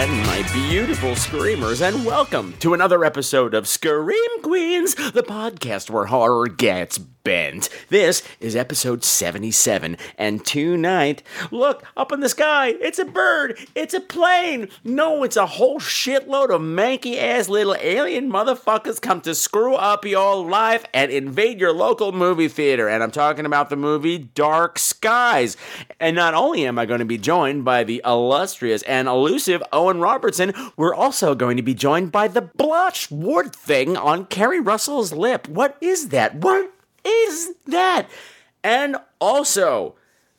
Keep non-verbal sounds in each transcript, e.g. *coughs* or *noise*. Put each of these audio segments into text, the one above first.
again, my beautiful screamers, and welcome to another episode of Scream Queens, the podcast where horror gets bent. This is episode 77, and tonight, look, up in the sky, it's a bird, it's a plane. No, it's a whole shitload of manky ass little alien motherfuckers come to screw up your life and invade your local movie theater. And I'm talking about the movie Dark Skies. And not only am I going to be joined by the illustrious and elusive Owen Robertson, we're also going to be joined by the blotch wart thing on Keri Russell's lip. What is that? What is that? And also,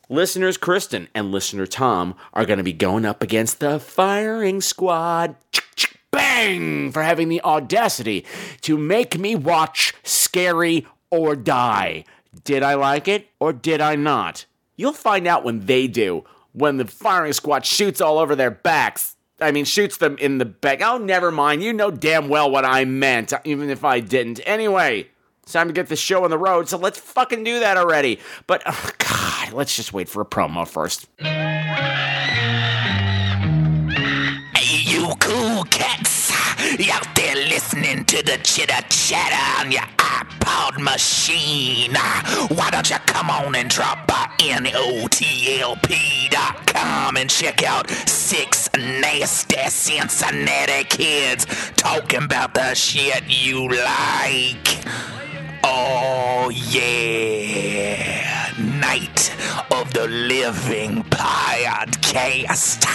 listeners Kristen and listener Tom are going to be going up against the firing squad. Bang! For having the audacity to make me watch Scary or Die. Did I like it or did I not? You'll find out when they do. When the firing squad shoots all over their backs. I mean, shoots them in the back. Oh, never mind. You know damn well what I meant, even if I didn't. Anyway, it's time to get the show on the road, so let's fucking do that already. But, oh, God, let's just wait for a promo first. Hey, you cool cats you there listening to the chitter chatter on your iPod machine. Why don't you come on and drop by NOTLP.com and check out six nasty Cincinnati kids talking about the shit you like. Oh, yeah. Night of the Living Podcast.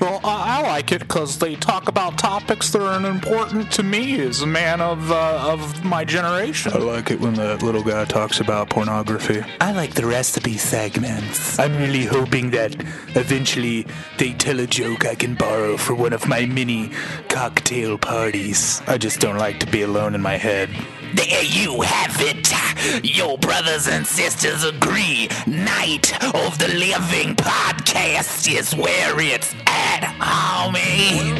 Well, I I like it because they talk about topics that are important to me as a man of uh, of my generation. I like it when the little guy talks about pornography. I like the recipe segments. I'm really hoping that eventually they tell a joke I can borrow for one of my mini cocktail parties. I just don't like to be alone in my head. There you have it. Your brothers and sisters agree. Night of the Living Podcast is where it's at, homie.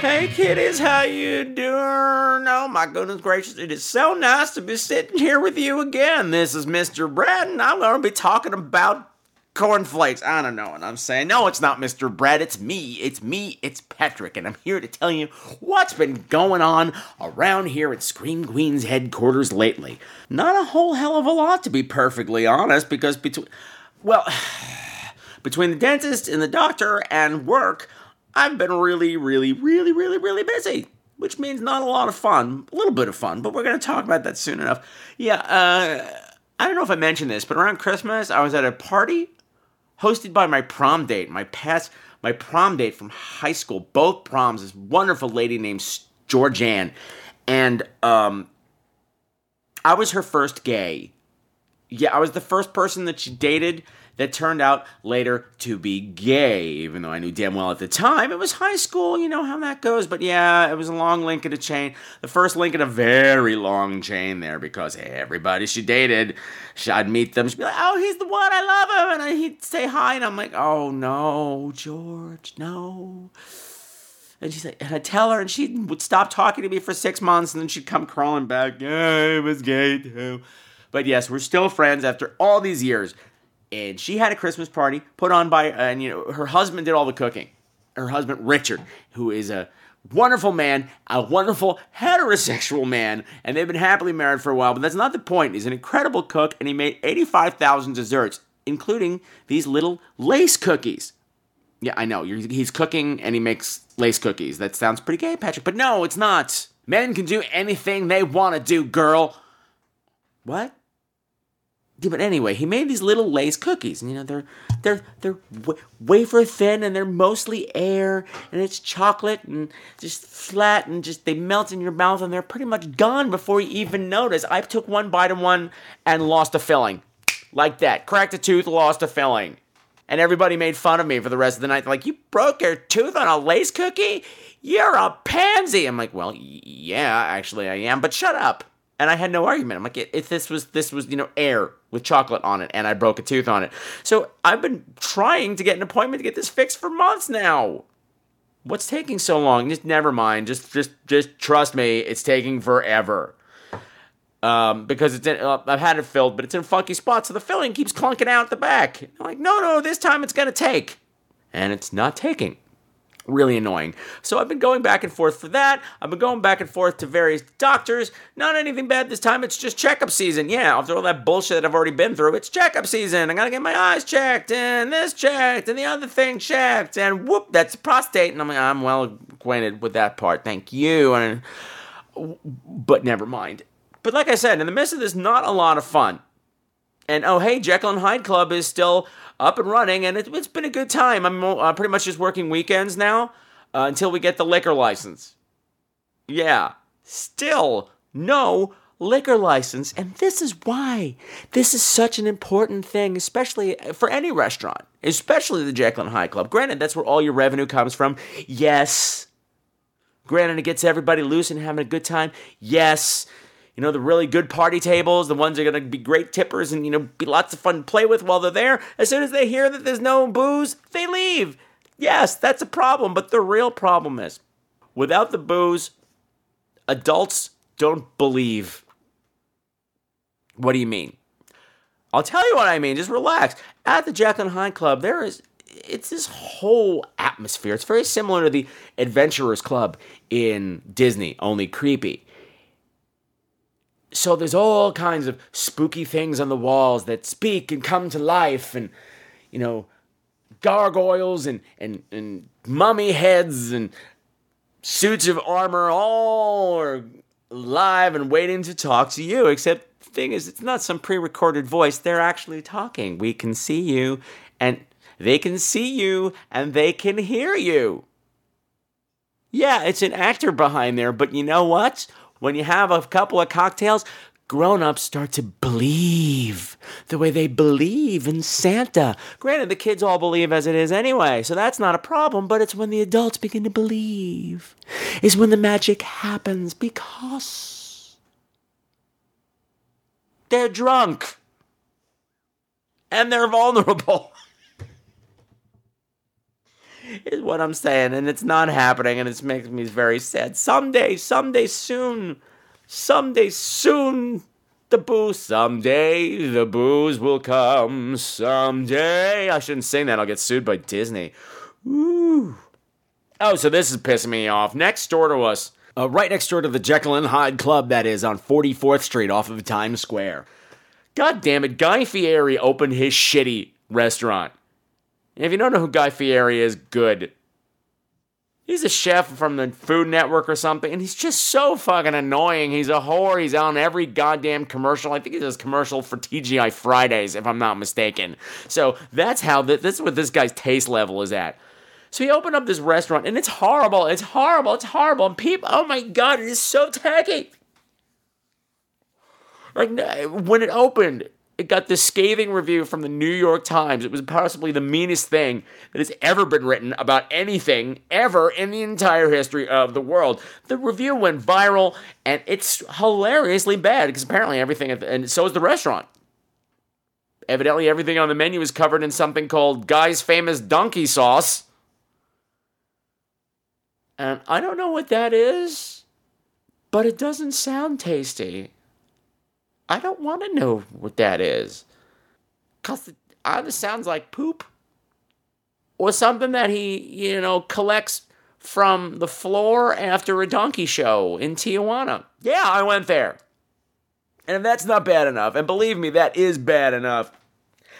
Hey kiddies, how you doing? Oh my goodness gracious, it is so nice to be sitting here with you again. This is Mr. Brad, and I'm going to be talking about cornflakes. I don't know what I'm saying. No, it's not Mr. Brad, it's me. It's me, it's Patrick, and I'm here to tell you what's been going on around here at Scream Queen's headquarters lately. Not a whole hell of a lot, to be perfectly honest, because between. Well. *sighs* Between the dentist and the doctor and work, I've been really, really, really, really, really busy. Which means not a lot of fun. A little bit of fun, but we're going to talk about that soon enough. Yeah, uh, I don't know if I mentioned this, but around Christmas, I was at a party hosted by my prom date, my past, my prom date from high school. Both proms, this wonderful lady named Georgianne. And um, I was her first gay. Yeah, I was the first person that she dated that turned out later to be gay, even though I knew damn well at the time it was high school, you know how that goes. But yeah, it was a long link in a chain. The first link in a very long chain there because everybody she dated, I'd meet them, she'd be like, oh, he's the one, I love him. And he'd say hi, and I'm like, oh no, George, no. And she's like, and I'd tell her, and she would stop talking to me for six months, and then she'd come crawling back. Yeah, I was gay too. But yes, we're still friends after all these years and she had a Christmas party put on by, and you know, her husband did all the cooking. Her husband Richard, who is a wonderful man, a wonderful heterosexual man, and they've been happily married for a while. But that's not the point. He's an incredible cook, and he made eighty-five thousand desserts, including these little lace cookies. Yeah, I know. he's cooking and he makes lace cookies. That sounds pretty gay, Patrick. But no, it's not. Men can do anything they want to do, girl. What? Yeah, but anyway, he made these little lace cookies, and you know they're they're they're wafer thin, and they're mostly air, and it's chocolate, and just flat, and just they melt in your mouth, and they're pretty much gone before you even notice. I took one bite of one and lost a filling, like that. Cracked a tooth, lost a filling, And everybody made fun of me for the rest of the night. They're like, you broke your tooth on a lace cookie? You're a pansy. I'm like, well, yeah, actually I am, but shut up. And I had no argument. I'm like, if this was this was you know air with chocolate on it, and I broke a tooth on it. So I've been trying to get an appointment to get this fixed for months now. What's taking so long? Just never mind. Just just just trust me. It's taking forever. Um, because it's in, uh, I've had it filled, but it's in a funky spot, so the filling keeps clunking out the back. I'm like, no, no, this time it's gonna take, and it's not taking really annoying. So I've been going back and forth for that. I've been going back and forth to various doctors. Not anything bad this time. It's just checkup season. Yeah, after all that bullshit that I've already been through, it's checkup season. I gotta get my eyes checked and this checked and the other thing checked and whoop, that's prostate. And I'm like, I'm well acquainted with that part. Thank you. And but never mind. But like I said, in the midst of this, not a lot of fun. And oh, hey, Jekyll and Hyde Club is still up and running, and it, has been a good time. I'm uh, pretty much just working weekends now uh, until we get the liquor license. Yeah, still no liquor license, and this is why this is such an important thing, especially for any restaurant, especially the and Hyde Club. Granted, that's where all your revenue comes from. Yes. Granted, it gets everybody loose and having a good time. Yes you know, the really good party tables, the ones that are going to be great tippers and, you know, be lots of fun to play with while they're there. As soon as they hear that there's no booze, they leave. Yes, that's a problem, but the real problem is without the booze, adults don't believe. What do you mean? I'll tell you what I mean. Just relax. At the Jekyll and Hyde Club, there is it's this whole atmosphere. It's very similar to the Adventurers Club in Disney, only creepy. So there's all kinds of spooky things on the walls that speak and come to life, and you know, gargoyles and and and mummy heads and suits of armor, all are live and waiting to talk to you. Except the thing is, it's not some pre-recorded voice. They're actually talking. We can see you, and they can see you, and they can hear you. Yeah, it's an actor behind there, but you know what? When you have a couple of cocktails, grown ups start to believe the way they believe in Santa. Granted, the kids all believe as it is anyway, so that's not a problem, but it's when the adults begin to believe, is when the magic happens because they're drunk and they're vulnerable. *laughs* is what I'm saying, and it's not happening, and it makes me very sad. Someday, someday soon, someday soon, the booze. Someday the booze will come. Someday I shouldn't sing that. I'll get sued by Disney. Ooh. Oh, so this is pissing me off. Next door to us, uh, right next door to the Jekyll and Hyde Club, that is on 44th Street off of Times Square. God damn it, Guy Fieri opened his shitty restaurant. If you don't know who Guy Fieri is, good. He's a chef from the Food Network or something, and he's just so fucking annoying. He's a whore. He's on every goddamn commercial. I think he does commercial for TGI Fridays, if I'm not mistaken. So that's how th- that's what this guy's taste level is at. So he opened up this restaurant, and it's horrible. It's horrible. It's horrible. And people, oh my god, it is so tacky. Like when it opened, it got this scathing review from the New York Times. It was possibly the meanest thing that has ever been written about anything ever in the entire history of the world. The review went viral, and it's hilariously bad because apparently everything, and so is the restaurant. Evidently, everything on the menu is covered in something called Guy's Famous Donkey Sauce. And I don't know what that is, but it doesn't sound tasty. I don't want to know what that is. Because it either sounds like poop or something that he, you know, collects from the floor after a donkey show in Tijuana. Yeah, I went there. And if that's not bad enough, and believe me, that is bad enough,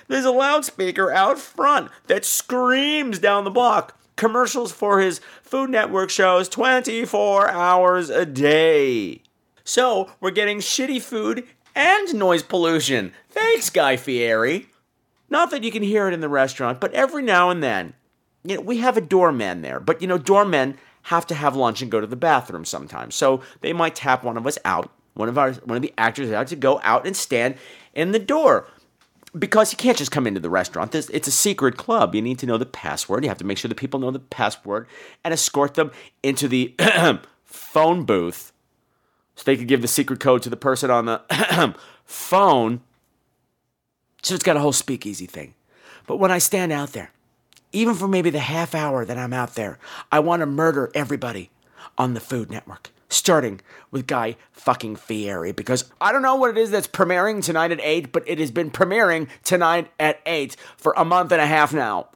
there's a loudspeaker out front that screams down the block commercials for his Food Network shows 24 hours a day. So we're getting shitty food and noise pollution. Thanks, Guy Fieri. Not that you can hear it in the restaurant, but every now and then, you know, we have a doorman there. But you know, doormen have to have lunch and go to the bathroom sometimes. So they might tap one of us out, one of our one of the actors out to go out and stand in the door. because you can't just come into the restaurant. This, it's a secret club. You need to know the password. You have to make sure the people know the password and escort them into the *clears throat* phone booth so they could give the secret code to the person on the *coughs* phone. So it's got a whole speakeasy thing. But when I stand out there, even for maybe the half hour that I'm out there, I want to murder everybody on the Food Network, starting with Guy fucking Fieri, because I don't know what it is that's premiering tonight at 8, but it has been premiering tonight at 8 for a month and a half now.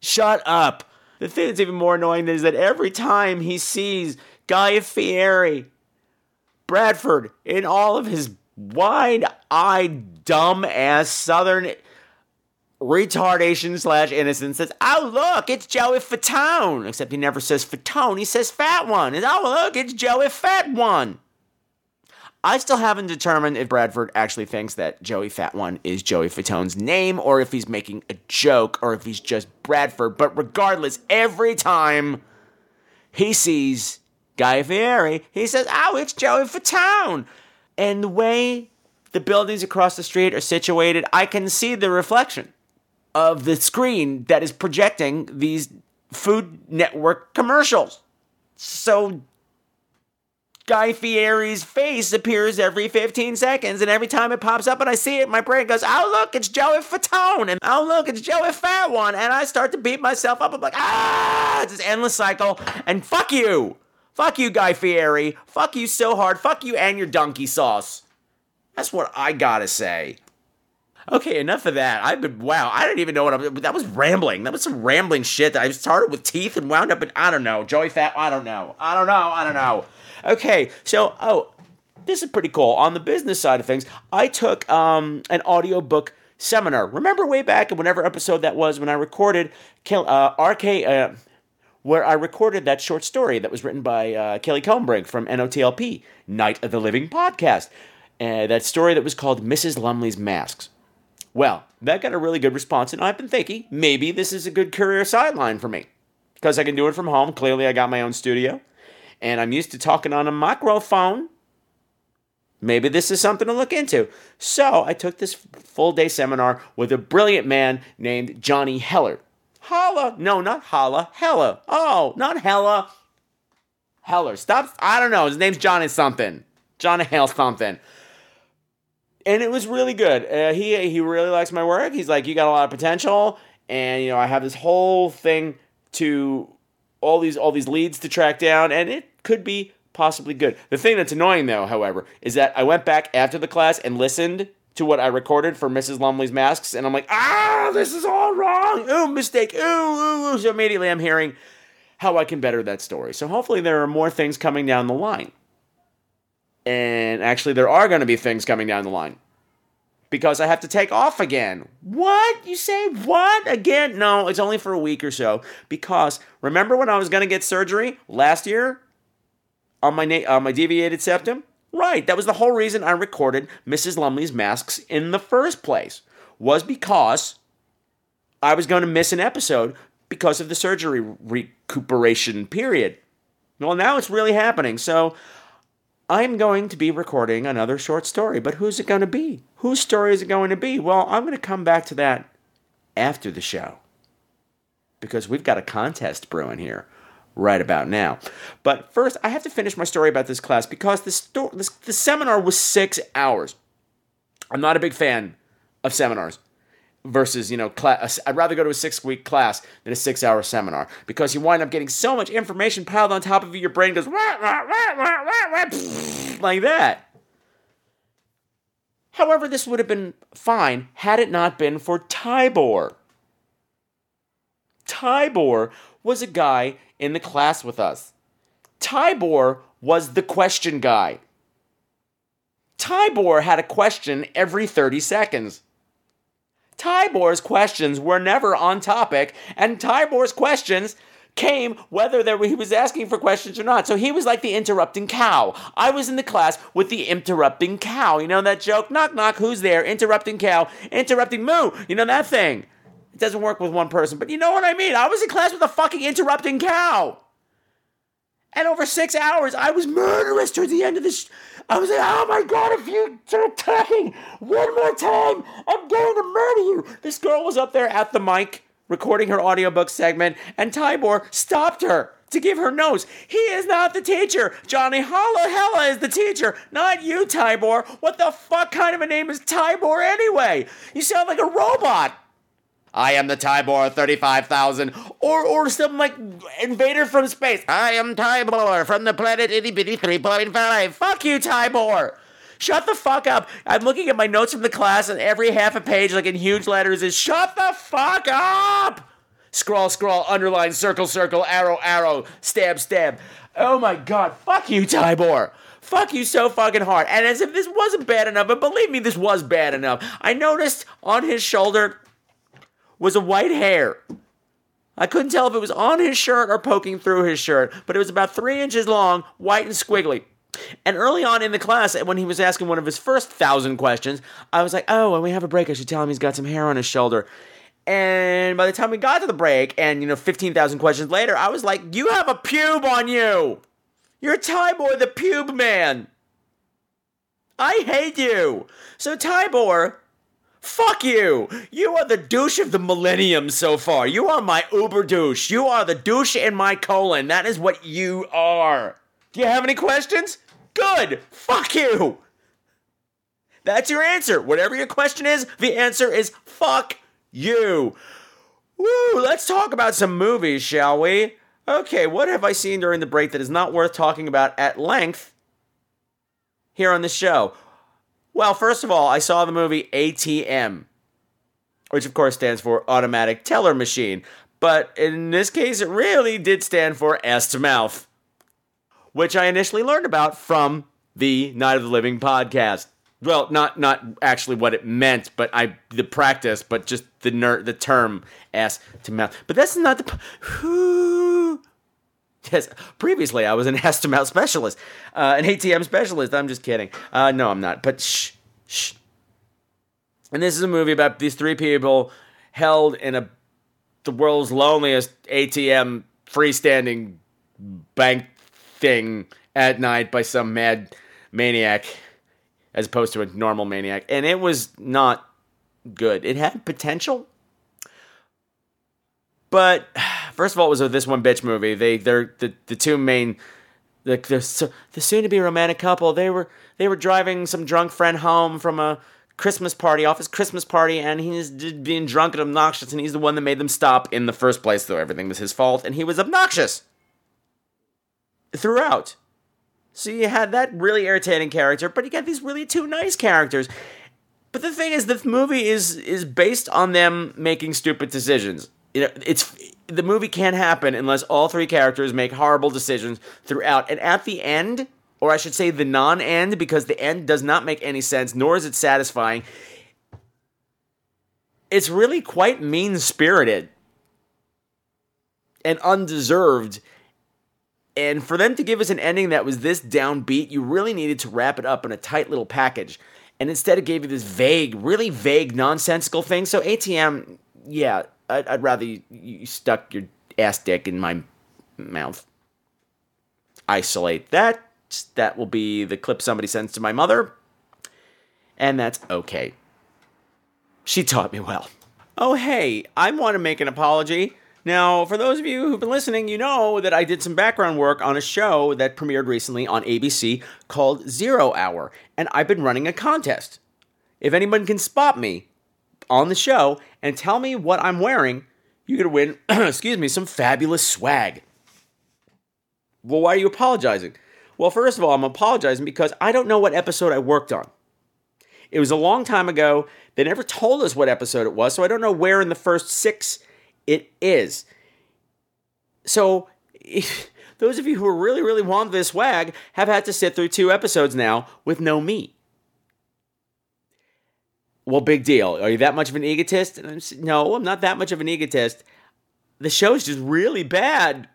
Shut up. The thing that's even more annoying is that every time he sees Guy Fieri, Bradford, in all of his wide eyed, dumb ass southern retardation slash innocence says, Oh, look, it's Joey Fatone. Except he never says Fatone, he says Fat One. And, oh, look, it's Joey Fat One. I still haven't determined if Bradford actually thinks that Joey Fat One is Joey Fatone's name or if he's making a joke or if he's just Bradford. But regardless, every time he sees Guy Fieri, he says, Oh, it's Joey Fatone. And the way the buildings across the street are situated, I can see the reflection of the screen that is projecting these Food Network commercials. So Guy Fieri's face appears every 15 seconds, and every time it pops up and I see it, my brain goes, "Oh look, it's Joey Fatone," and "Oh look, it's Joey Fat One," and I start to beat myself up. I'm like, "Ah!" It's this endless cycle, and fuck you, fuck you, Guy Fieri, fuck you so hard, fuck you and your donkey sauce. That's what I gotta say. Okay, enough of that. I've been wow. I didn't even know what I'm. That was rambling. That was some rambling shit. That I started with teeth and wound up in I don't know. Joey Fat. I don't know. I don't know. I don't know. Okay, so oh, this is pretty cool. On the business side of things, I took um, an audiobook seminar. Remember way back in whatever episode that was when I recorded uh, RK. Uh, where I recorded that short story that was written by uh, Kelly Combrink from NOTLP, Night of the Living podcast. Uh, that story that was called Mrs. Lumley's Masks. Well, that got a really good response, and I've been thinking maybe this is a good career sideline for me because I can do it from home. Clearly, I got my own studio, and I'm used to talking on a microphone. Maybe this is something to look into. So I took this full day seminar with a brilliant man named Johnny Heller. Holla. No, not Holla. Hella. Oh, not Hella. Heller. Stop. I don't know. His name's Johnny something. Johnny Hale something and it was really good. Uh, he he really likes my work. He's like, you got a lot of potential, and you know, I have this whole thing to all these all these leads to track down, and it could be possibly good. The thing that's annoying though, however, is that I went back after the class and listened to what I recorded for Mrs. Lumley's masks, and I'm like, ah, this is all wrong. Ooh, mistake. Ooh, ooh, ooh. So immediately I'm hearing how I can better that story. So hopefully there are more things coming down the line. And actually, there are going to be things coming down the line because I have to take off again. What? You say what? Again? No, it's only for a week or so. Because remember when I was going to get surgery last year on my na- on my deviated septum? Right, that was the whole reason I recorded Mrs. Lumley's masks in the first place. Was because I was going to miss an episode because of the surgery recuperation period. Well, now it's really happening. So I'm going to be recording another short story, but who's it going to be? Whose story is it going to be? Well, I'm going to come back to that after the show because we've got a contest brewing here right about now. But first, I have to finish my story about this class because the, sto- this, the seminar was six hours. I'm not a big fan of seminars versus you know class i'd rather go to a six week class than a six hour seminar because you wind up getting so much information piled on top of you your brain goes wah, wah, wah, *laughs* like that however this would have been fine had it not been for tybor tybor was a guy in the class with us tybor was the question guy tybor had a question every 30 seconds Tybor's questions were never on topic, and Tybor's questions came whether there, he was asking for questions or not. So he was like the interrupting cow. I was in the class with the interrupting cow. You know that joke? Knock, knock, who's there? Interrupting cow, interrupting moo. You know that thing? It doesn't work with one person, but you know what I mean. I was in class with a fucking interrupting cow. And over six hours, I was murderous towards the end of this. Sh- I was like, oh my god, if you start talking one more time, I'm going to murder you. This girl was up there at the mic recording her audiobook segment, and Tybor stopped her to give her notes. He is not the teacher. Johnny Holla Hella is the teacher, not you, Tybor. What the fuck kind of a name is Tybor anyway? You sound like a robot. I am the Tybor 35,000. Or, or something like Invader from Space. I am Tybor from the planet itty bitty 3.5. Fuck you, Tybor. Shut the fuck up. I'm looking at my notes from the class, and every half a page, like in huge letters, is shut the fuck up. Scroll, scroll, underline, circle, circle, arrow, arrow, stab, stab. Oh my god, fuck you, Tybor. Fuck you so fucking hard. And as if this wasn't bad enough, but believe me, this was bad enough. I noticed on his shoulder was a white hair. I couldn't tell if it was on his shirt or poking through his shirt, but it was about three inches long, white and squiggly. And early on in the class, when he was asking one of his first thousand questions, I was like, oh, when we have a break, I should tell him he's got some hair on his shoulder. And by the time we got to the break, and you know, 15,000 questions later, I was like, you have a pube on you! You're Tybor the pube man! I hate you! So, Tybor, Fuck you! You are the douche of the millennium so far. You are my uber douche. You are the douche in my colon. That is what you are. Do you have any questions? Good! Fuck you! That's your answer. Whatever your question is, the answer is fuck you. Woo! Let's talk about some movies, shall we? Okay, what have I seen during the break that is not worth talking about at length here on the show? Well, first of all, I saw the movie ATM, which of course stands for Automatic Teller Machine. But in this case, it really did stand for ass to mouth, which I initially learned about from the Night of the Living podcast. Well, not not actually what it meant, but I the practice, but just the ner- the term ass to mouth. But that's not the. *sighs* Who? Yes, previously I was an *laughs* ass specialist, uh, an ATM specialist. I'm just kidding. Uh, no, I'm not. But shh, shh. And this is a movie about these three people held in a the world's loneliest ATM freestanding bank thing at night by some mad maniac, as opposed to a normal maniac. And it was not good. It had potential, but *sighs* first of all, it was this one bitch movie. They they're the the two main the the, the soon to be romantic couple. They were they were driving some drunk friend home from a Christmas party, off his Christmas party, and he's being drunk and obnoxious, and he's the one that made them stop in the first place, though everything was his fault, and he was obnoxious throughout. So you had that really irritating character, but you got these really two nice characters. But the thing is, the movie is is based on them making stupid decisions. You know, it's the movie can't happen unless all three characters make horrible decisions throughout. And at the end, or I should say the non end, because the end does not make any sense, nor is it satisfying. It's really quite mean spirited and undeserved. And for them to give us an ending that was this downbeat, you really needed to wrap it up in a tight little package. And instead, it gave you this vague, really vague, nonsensical thing. So, ATM, yeah, I'd, I'd rather you, you stuck your ass dick in my mouth. Isolate that. That will be the clip somebody sends to my mother. And that's okay. She taught me well. Oh, hey, I want to make an apology. Now, for those of you who've been listening, you know that I did some background work on a show that premiered recently on ABC called Zero Hour, and I've been running a contest. If anyone can spot me on the show and tell me what I'm wearing, you could win, *clears throat* excuse me, some fabulous swag. Well, why are you apologizing? Well, first of all, I'm apologizing because I don't know what episode I worked on. It was a long time ago. They never told us what episode it was, so I don't know where in the first six it is. So, *laughs* those of you who really, really want this swag have had to sit through two episodes now with no me. Well, big deal. Are you that much of an egotist? I'm, no, I'm not that much of an egotist. The show's just really bad.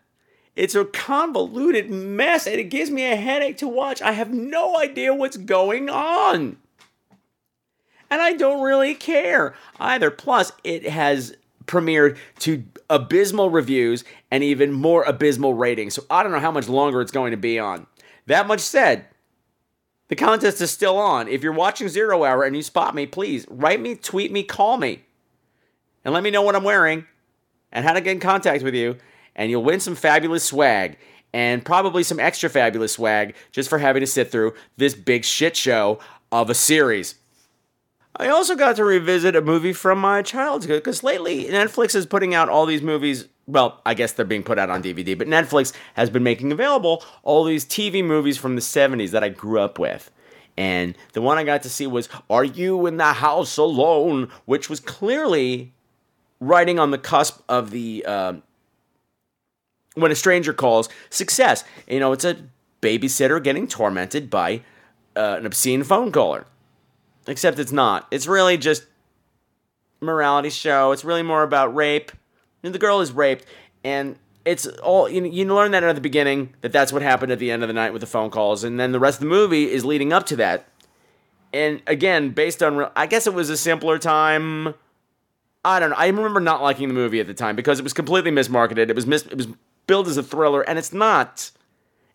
It's a convoluted mess and it gives me a headache to watch. I have no idea what's going on. And I don't really care either. Plus, it has premiered to abysmal reviews and even more abysmal ratings. So I don't know how much longer it's going to be on. That much said, the contest is still on. If you're watching Zero Hour and you spot me, please write me, tweet me, call me, and let me know what I'm wearing and how to get in contact with you. And you'll win some fabulous swag and probably some extra fabulous swag just for having to sit through this big shit show of a series. I also got to revisit a movie from my childhood because lately Netflix is putting out all these movies. Well, I guess they're being put out on DVD, but Netflix has been making available all these TV movies from the 70s that I grew up with. And the one I got to see was Are You in the House Alone? which was clearly riding on the cusp of the uh, When a Stranger Calls success. You know, it's a babysitter getting tormented by uh, an obscene phone caller. Except it's not. It's really just morality show. It's really more about rape. The girl is raped, and it's all you, you learn that at the beginning that that's what happened at the end of the night with the phone calls, and then the rest of the movie is leading up to that. And again, based on, I guess it was a simpler time. I don't know. I remember not liking the movie at the time because it was completely mismarketed. It was mis- it was billed as a thriller, and it's not.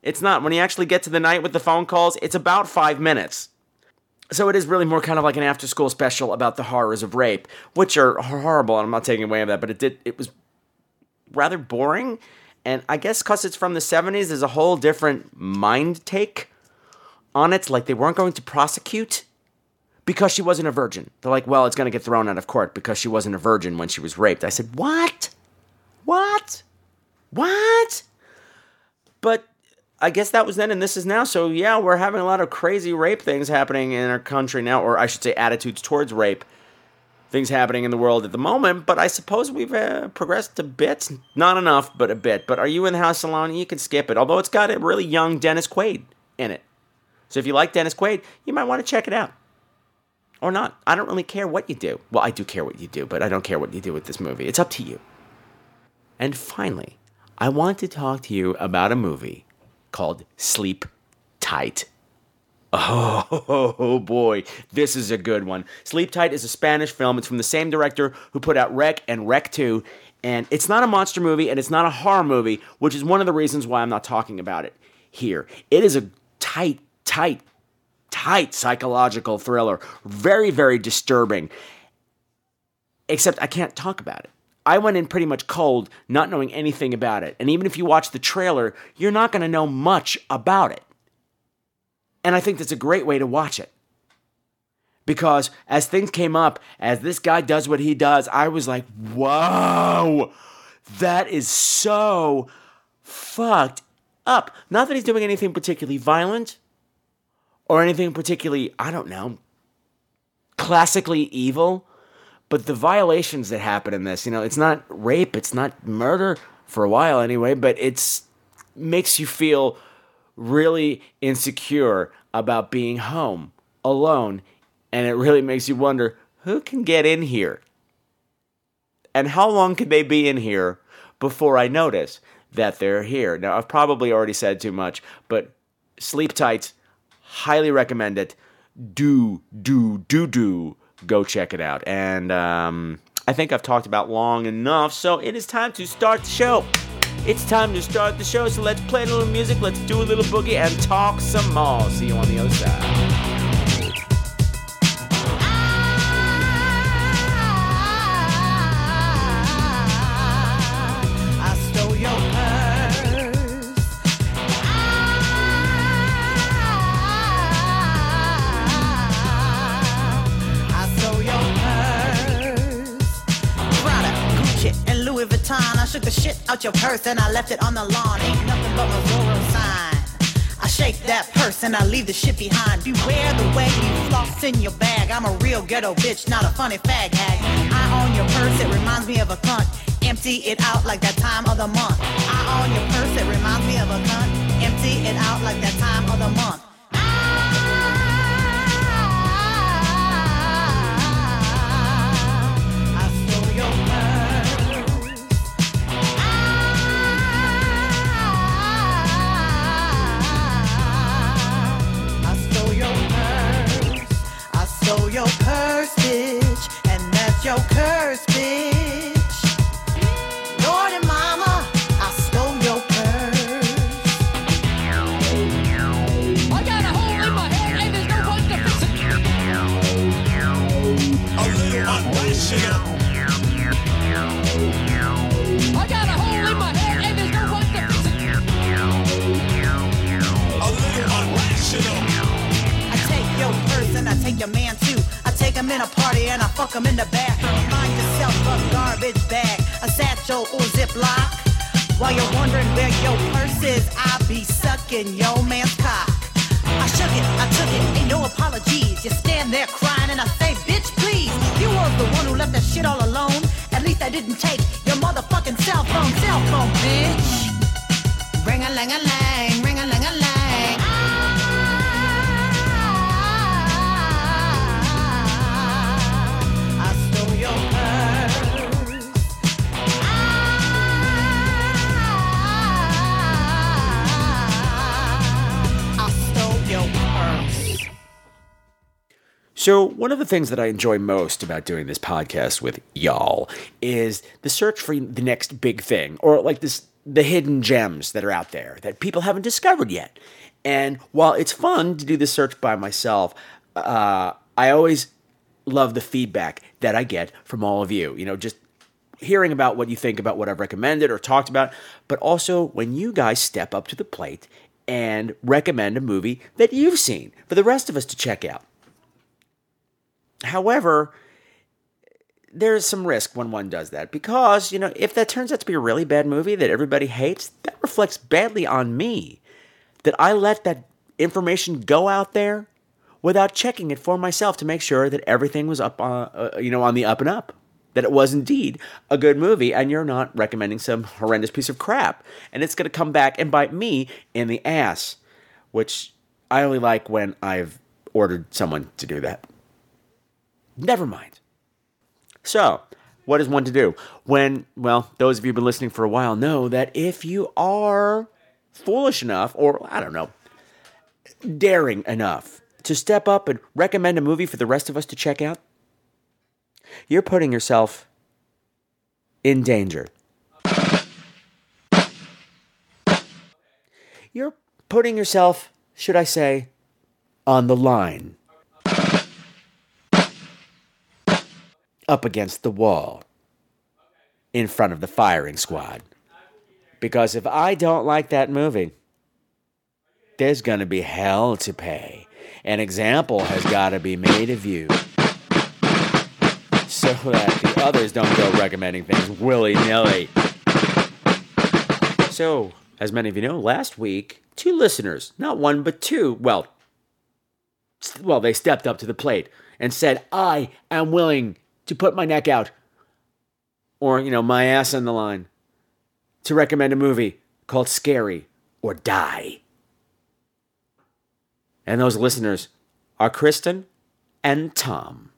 It's not. When you actually get to the night with the phone calls, it's about five minutes. So it is really more kind of like an after school special about the horrors of rape, which are horrible, and I'm not taking away of that, but it did it was rather boring. And I guess because it's from the 70s, there's a whole different mind take on it. Like they weren't going to prosecute because she wasn't a virgin. They're like, well, it's going to get thrown out of court because she wasn't a virgin when she was raped. I said, what? What? What? But I guess that was then and this is now. So yeah, we're having a lot of crazy rape things happening in our country now, or I should say attitudes towards rape. Things happening in the world at the moment, but I suppose we've uh, progressed a bit. Not enough, but a bit. But are you in the house alone? You can skip it. Although it's got a really young Dennis Quaid in it. So if you like Dennis Quaid, you might want to check it out. Or not. I don't really care what you do. Well, I do care what you do, but I don't care what you do with this movie. It's up to you. And finally, I want to talk to you about a movie called Sleep Tight. Oh boy, this is a good one. Sleep Tight is a Spanish film. It's from the same director who put out REC and REC 2. And it's not a monster movie and it's not a horror movie, which is one of the reasons why I'm not talking about it here. It is a tight, tight, tight psychological thriller. Very, very disturbing. Except I can't talk about it. I went in pretty much cold, not knowing anything about it. And even if you watch the trailer, you're not going to know much about it. And I think that's a great way to watch it. Because as things came up, as this guy does what he does, I was like, whoa, that is so fucked up. Not that he's doing anything particularly violent or anything particularly, I don't know, classically evil, but the violations that happen in this, you know, it's not rape, it's not murder for a while anyway, but it's makes you feel really insecure about being home alone and it really makes you wonder who can get in here and how long can they be in here before I notice that they're here. Now, I've probably already said too much, but Sleep Tight, highly recommend it. Do, do, do, do go check it out. And um, I think I've talked about long enough, so it is time to start the show. It's time to start the show, so let's play a little music, let's do a little boogie, and talk some more. See you on the other side. Shook the shit out your purse and I left it on the lawn. Ain't nothing but my Zorro sign. I shake that purse and I leave the shit behind. Beware the way you floss in your bag. I'm a real ghetto bitch, not a funny fag hag. I own your purse, it reminds me of a cunt. Empty it out like that time of the month. I own your purse, it reminds me of a cunt. Empty it out like that time of the month. Ah, I stole your first, bitch, and that's your curse, bitch. Lordy mama, I stole your curse. I got a hole in my head and there's no one to fix it. A little unrational. I got a hole in my head and there's no one to fix it. A little. I take your and I take your man too. I take him in a party and I fuck him in the bathroom. Find yourself a garbage bag, a satchel or ziplock. While you're wondering where your purse is, I be sucking your man's cock. I shook it, I took it, ain't no apologies. You stand there crying and I say, bitch, please. You was the one who left that shit all alone. At least I didn't take your motherfucking cell phone, cell phone, bitch. Ring a ling a lang, ring a ling a lang. So, one of the things that I enjoy most about doing this podcast with y'all is the search for the next big thing, or like this the hidden gems that are out there that people haven't discovered yet. And while it's fun to do the search by myself, uh, I always love the feedback that I get from all of you. You know, just hearing about what you think about what I've recommended or talked about, but also when you guys step up to the plate and recommend a movie that you've seen for the rest of us to check out. However, there's some risk when one does that because, you know, if that turns out to be a really bad movie that everybody hates, that reflects badly on me. That I let that information go out there without checking it for myself to make sure that everything was up on, uh, you know, on the up and up. That it was indeed a good movie and you're not recommending some horrendous piece of crap. And it's going to come back and bite me in the ass, which I only like when I've ordered someone to do that. Never mind. So, what is one to do? When, well, those of you who've been listening for a while know that if you are foolish enough, or I don't know, daring enough to step up and recommend a movie for the rest of us to check out, you're putting yourself in danger. You're putting yourself, should I say, on the line. Up against the wall in front of the firing squad. Because if I don't like that movie, there's going to be hell to pay. An example has got to be made of you so that the others don't go recommending things willy nilly. So, as many of you know, last week, two listeners, not one but two, well, well, they stepped up to the plate and said, I am willing to put my neck out or, you know, my ass on the line to recommend a movie called Scary or Die. And those listeners are Kristen and Tom.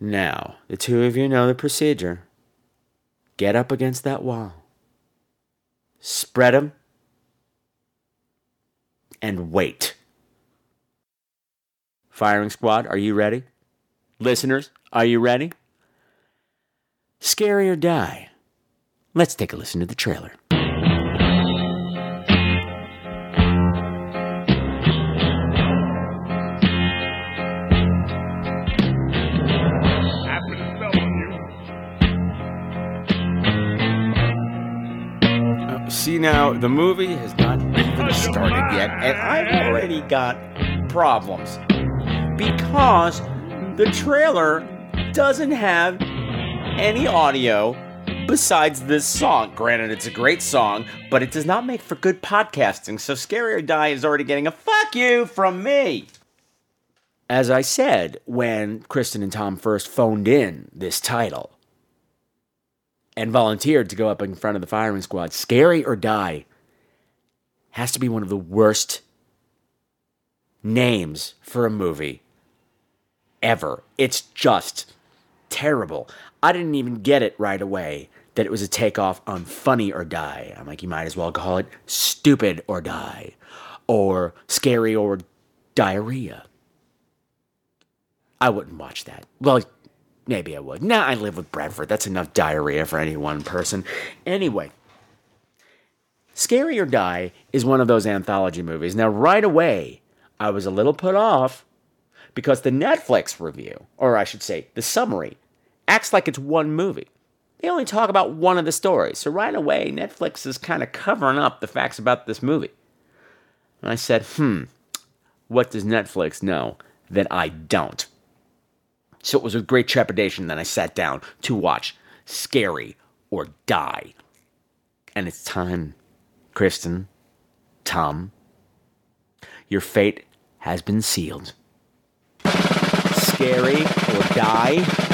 Now, the two of you know the procedure. Get up against that wall, spread them, and wait. Firing squad, are you ready? Listeners, are you ready? Scary or die? Let's take a listen to the trailer. Happy to spell on you. Uh, see now, the movie has not even started yet, and I've already got problems because the trailer doesn't have any audio besides this song. Granted, it's a great song, but it does not make for good podcasting. So, Scary or Die is already getting a fuck you from me. As I said when Kristen and Tom first phoned in this title, and volunteered to go up in front of the firing squad. Scary or Die has to be one of the worst names for a movie ever. It's just terrible. I didn't even get it right away that it was a takeoff on Funny or Die. I'm like, you might as well call it Stupid or Die or Scary or Diarrhea. I wouldn't watch that. Well, maybe I would. Nah, I live with Bradford. That's enough diarrhea for any one person. Anyway, Scary or Die is one of those anthology movies. Now, right away, I was a little put off because the Netflix review, or I should say, the summary, acts like it's one movie. They only talk about one of the stories. So right away, Netflix is kind of covering up the facts about this movie. And I said, hmm, what does Netflix know that I don't? So it was with great trepidation that I sat down to watch Scary or Die. And it's time, Kristen, Tom, your fate has been sealed. Scary or Die.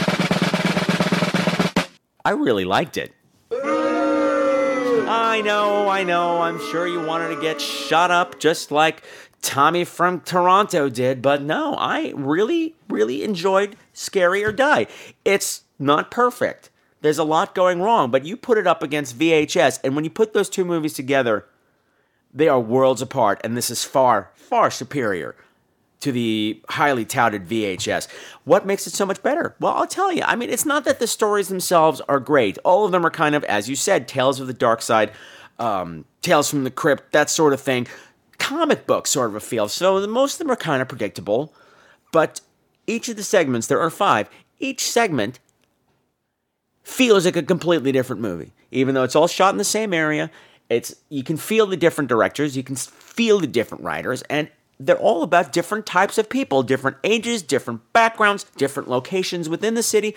I really liked it. I know, I know. I'm sure you wanted to get shut up just like Tommy from Toronto did, but no, I really, really enjoyed Scary or Die. It's not perfect. There's a lot going wrong, but you put it up against VHS, and when you put those two movies together, they are worlds apart, and this is far, far superior to the highly touted VHS. What makes it so much better? Well, I'll tell you. I mean, it's not that the stories themselves are great. All of them are kind of, as you said, tales of the dark side, um, tales from the crypt, that sort of thing. Comic book sort of a feel. So most of them are kind of predictable, but each of the segments, there are five, each segment feels like a completely different movie. Even though it's all shot in the same area, it's you can feel the different directors, you can feel the different writers, and they're all about different types of people, different ages, different backgrounds, different locations within the city.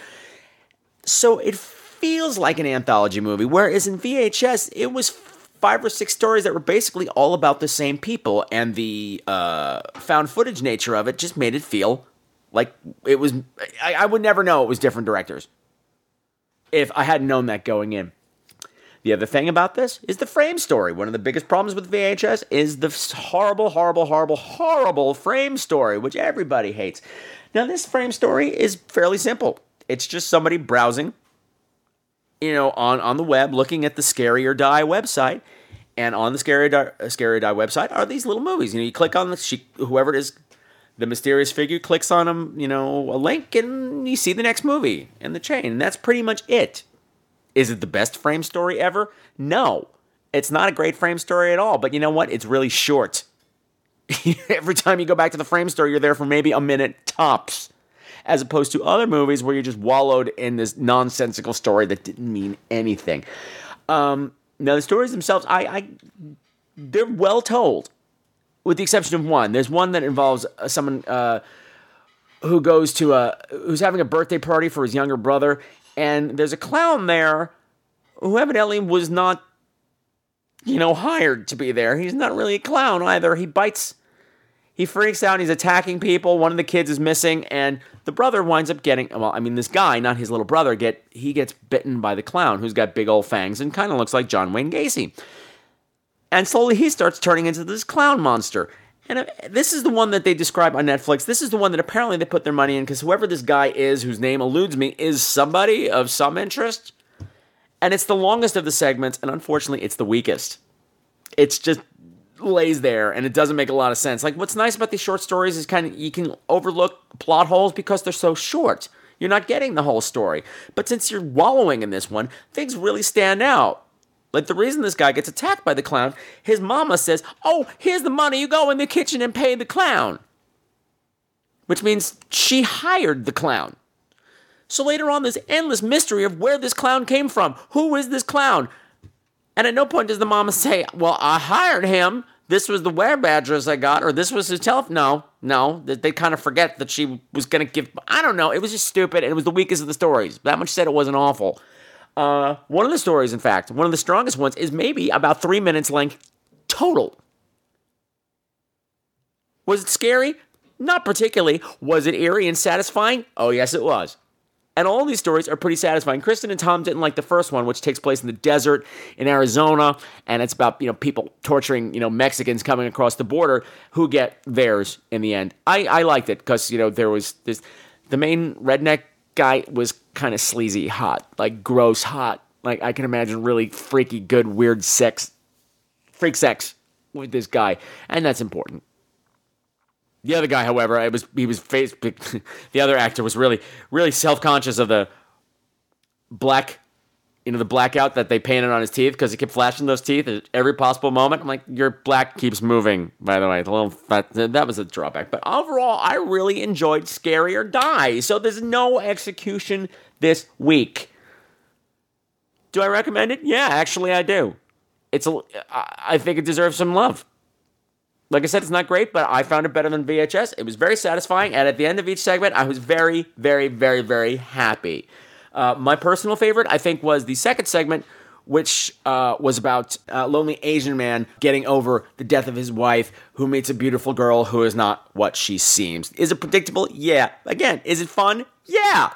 So it feels like an anthology movie, whereas in VHS, it was five or six stories that were basically all about the same people, and the uh, found footage nature of it just made it feel like it was. I, I would never know it was different directors if I hadn't known that going in. The other thing about this is the frame story. One of the biggest problems with VHS is the horrible, horrible, horrible, horrible frame story, which everybody hates. Now, this frame story is fairly simple. It's just somebody browsing, you know, on, on the web, looking at the Scary or Die website. And on the Scary Die, uh, Scary or Die website are these little movies. You know, you click on the she, whoever it is, the mysterious figure clicks on them, you know, a link, and you see the next movie in the chain. And that's pretty much it. Is it the best frame story ever? No. It's not a great frame story at all, but you know what? It's really short. *laughs* Every time you go back to the frame story, you're there for maybe a minute tops. As opposed to other movies where you just wallowed in this nonsensical story that didn't mean anything. Um, now the stories themselves, I, I they're well told, with the exception of one. There's one that involves uh, someone uh, who goes to a who's having a birthday party for his younger brother, and there's a clown there who evidently was not, you know, hired to be there. He's not really a clown either. He bites, he freaks out, he's attacking people. One of the kids is missing, and the brother winds up getting, well, I mean, this guy, not his little brother, get he gets bitten by the clown who's got big old fangs and kind of looks like John Wayne Gacy. And slowly he starts turning into this clown monster. And uh, this is the one that they describe on Netflix. This is the one that apparently they put their money in because whoever this guy is, whose name eludes me, is somebody of some interest. And it's the longest of the segments, and unfortunately, it's the weakest. It's just lays there and it doesn't make a lot of sense. Like what's nice about these short stories is kind of you can overlook plot holes because they're so short. You're not getting the whole story. But since you're wallowing in this one, things really stand out. Like the reason this guy gets attacked by the clown, his mama says, Oh, here's the money, you go in the kitchen and pay the clown. Which means she hired the clown. So later on, there's endless mystery of where this clown came from. Who is this clown? And at no point does the mama say, Well, I hired him. This was the wear address I got, or this was his telephone. No, no. They, they kind of forget that she was going to give. I don't know. It was just stupid, and it was the weakest of the stories. That much said, it wasn't awful. Uh, one of the stories, in fact, one of the strongest ones, is maybe about three minutes length total. Was it scary? Not particularly. Was it eerie and satisfying? Oh, yes, it was. And all these stories are pretty satisfying. Kristen and Tom didn't like the first one, which takes place in the desert in Arizona, and it's about you know people torturing you know Mexicans coming across the border who get theirs in the end. I, I liked it because you know there was this the main redneck guy was kind of sleazy hot, like gross hot. Like I can imagine really freaky, good, weird sex, freak sex with this guy, and that's important. The other guy, however, it was he was face. *laughs* the other actor was really really self conscious of the black, you know, the blackout that they painted on his teeth because he kept flashing those teeth at every possible moment. I'm like, your black keeps moving. By the way, the little that, that was a drawback. But overall, I really enjoyed Scary or Die. So there's no execution this week. Do I recommend it? Yeah, actually, I do. It's a. I think it deserves some love. Like I said, it's not great, but I found it better than VHS. It was very satisfying, and at the end of each segment, I was very, very, very, very happy. Uh, my personal favorite, I think, was the second segment, which uh, was about a lonely Asian man getting over the death of his wife, who meets a beautiful girl who is not what she seems. Is it predictable? Yeah. Again, is it fun? Yeah.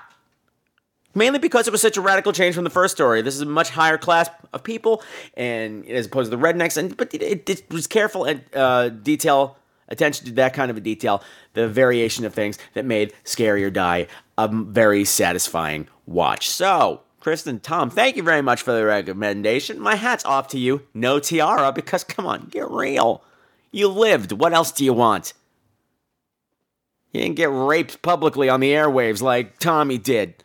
Mainly because it was such a radical change from the first story. This is a much higher class of people, and as opposed to the rednecks, and but it, it was careful and uh, detail attention to that kind of a detail, the variation of things that made Scary or Die a very satisfying watch. So, Kristen, Tom, thank you very much for the recommendation. My hat's off to you. No tiara, because come on, get real. You lived. What else do you want? You didn't get raped publicly on the airwaves like Tommy did.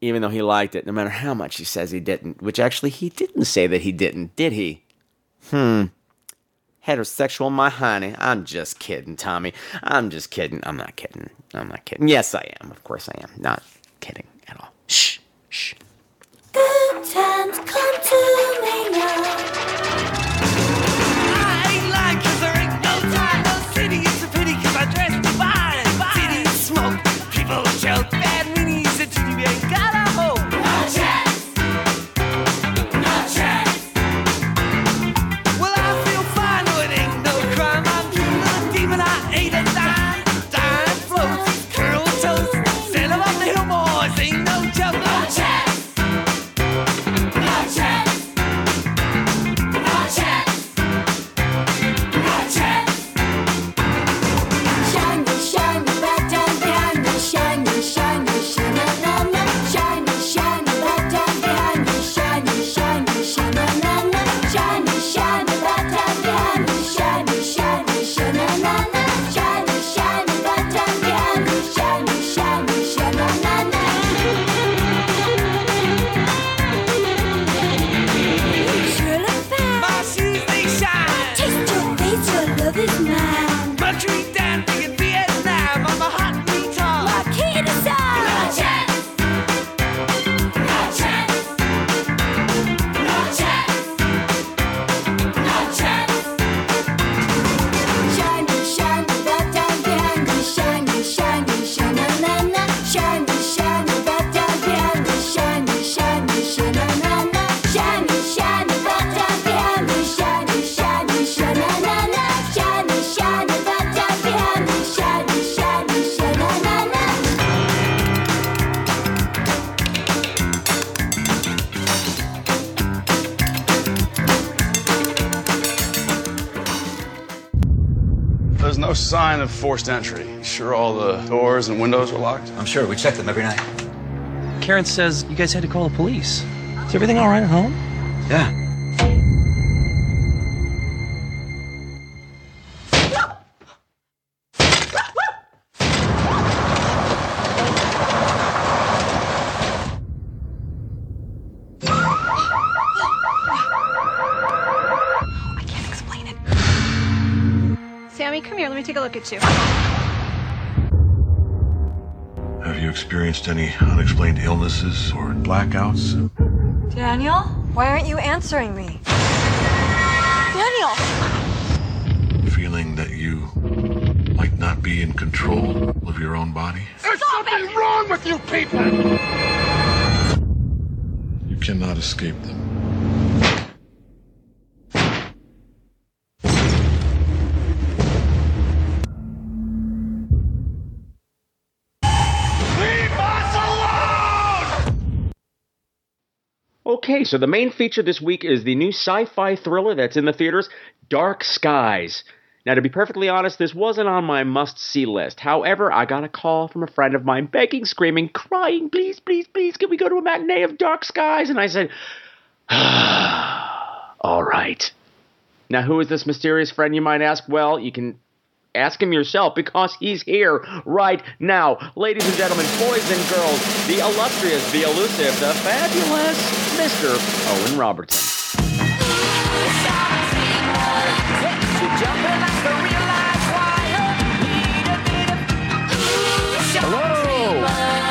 Even though he liked it, no matter how much he says he didn't, which actually he didn't say that he didn't, did he? Hmm. Heterosexual, my honey. I'm just kidding, Tommy. I'm just kidding. I'm not kidding. I'm not kidding. Yes, I am. Of course I am. Not kidding at all. Shh. Shh. Good times come to me now. No sign of forced entry. Sure, all the doors and windows were locked. I'm sure. We check them every night. Karen says you guys had to call the police. Is everything all right at home? Yeah. Here. Let me take a look at you. Have you experienced any unexplained illnesses or blackouts? Daniel, why aren't you answering me? Daniel! Feeling that you might not be in control of your own body? There's something wrong with you people. You cannot escape them. Okay, so the main feature this week is the new sci fi thriller that's in the theaters, Dark Skies. Now, to be perfectly honest, this wasn't on my must see list. However, I got a call from a friend of mine begging, screaming, crying, please, please, please, can we go to a matinee of Dark Skies? And I said, *sighs* all right. Now, who is this mysterious friend, you might ask? Well, you can ask him yourself because he's here right now. Ladies and gentlemen, boys and girls, the illustrious, the elusive, the fabulous Mr. Owen Robertson. Hello.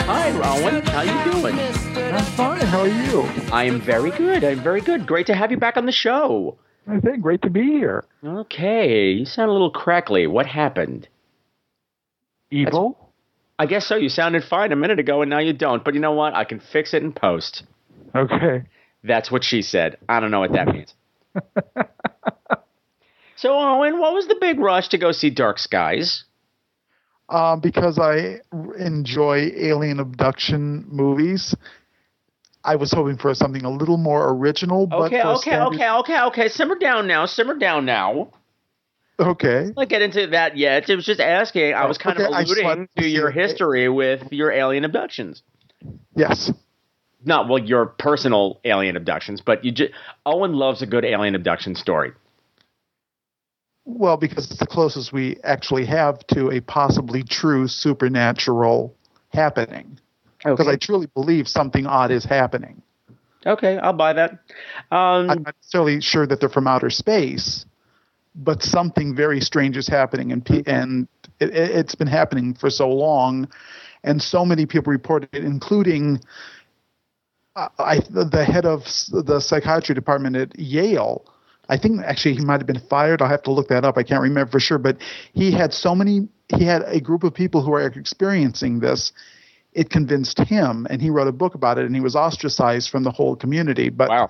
Hi, Owen. How you doing? I'm fine. How are you? I am very good. I'm very good. Great to have you back on the show. I think great to be here. Okay, you sound a little crackly. What happened? Evil? I guess so. You sounded fine a minute ago, and now you don't. But you know what? I can fix it in post. Okay. That's what she said. I don't know what that means. *laughs* so, Owen, what was the big rush to go see Dark Skies? Um, because I enjoy alien abduction movies. I was hoping for something a little more original, but Okay, okay, standard- okay, okay, okay. Simmer down now. Simmer down now. okay. Let's not get into that yet. It was just asking. I was kind Okay, of alluding to your hear it. history with your alien abductions. Yes. Not well, your personal alien abductions, but you just Owen loves a good alien abduction story. Well, because it's the closest we actually have to a possibly true supernatural happening. Because Okay. I truly believe something odd is happening. Okay, I'll buy that. Um, I'm not necessarily sure that they're from outer space, but something very strange is happening, and pe- and it, it's been happening for so long, and so many people reported it, including uh, I, the head of the psychiatry department at Yale. I think actually he might have been fired. I'll have to look that up. I can't remember for sure, but he had so many. He had a group of people who are experiencing this. It convinced him, and he wrote a book about it, and he was ostracized from the whole community. But wow.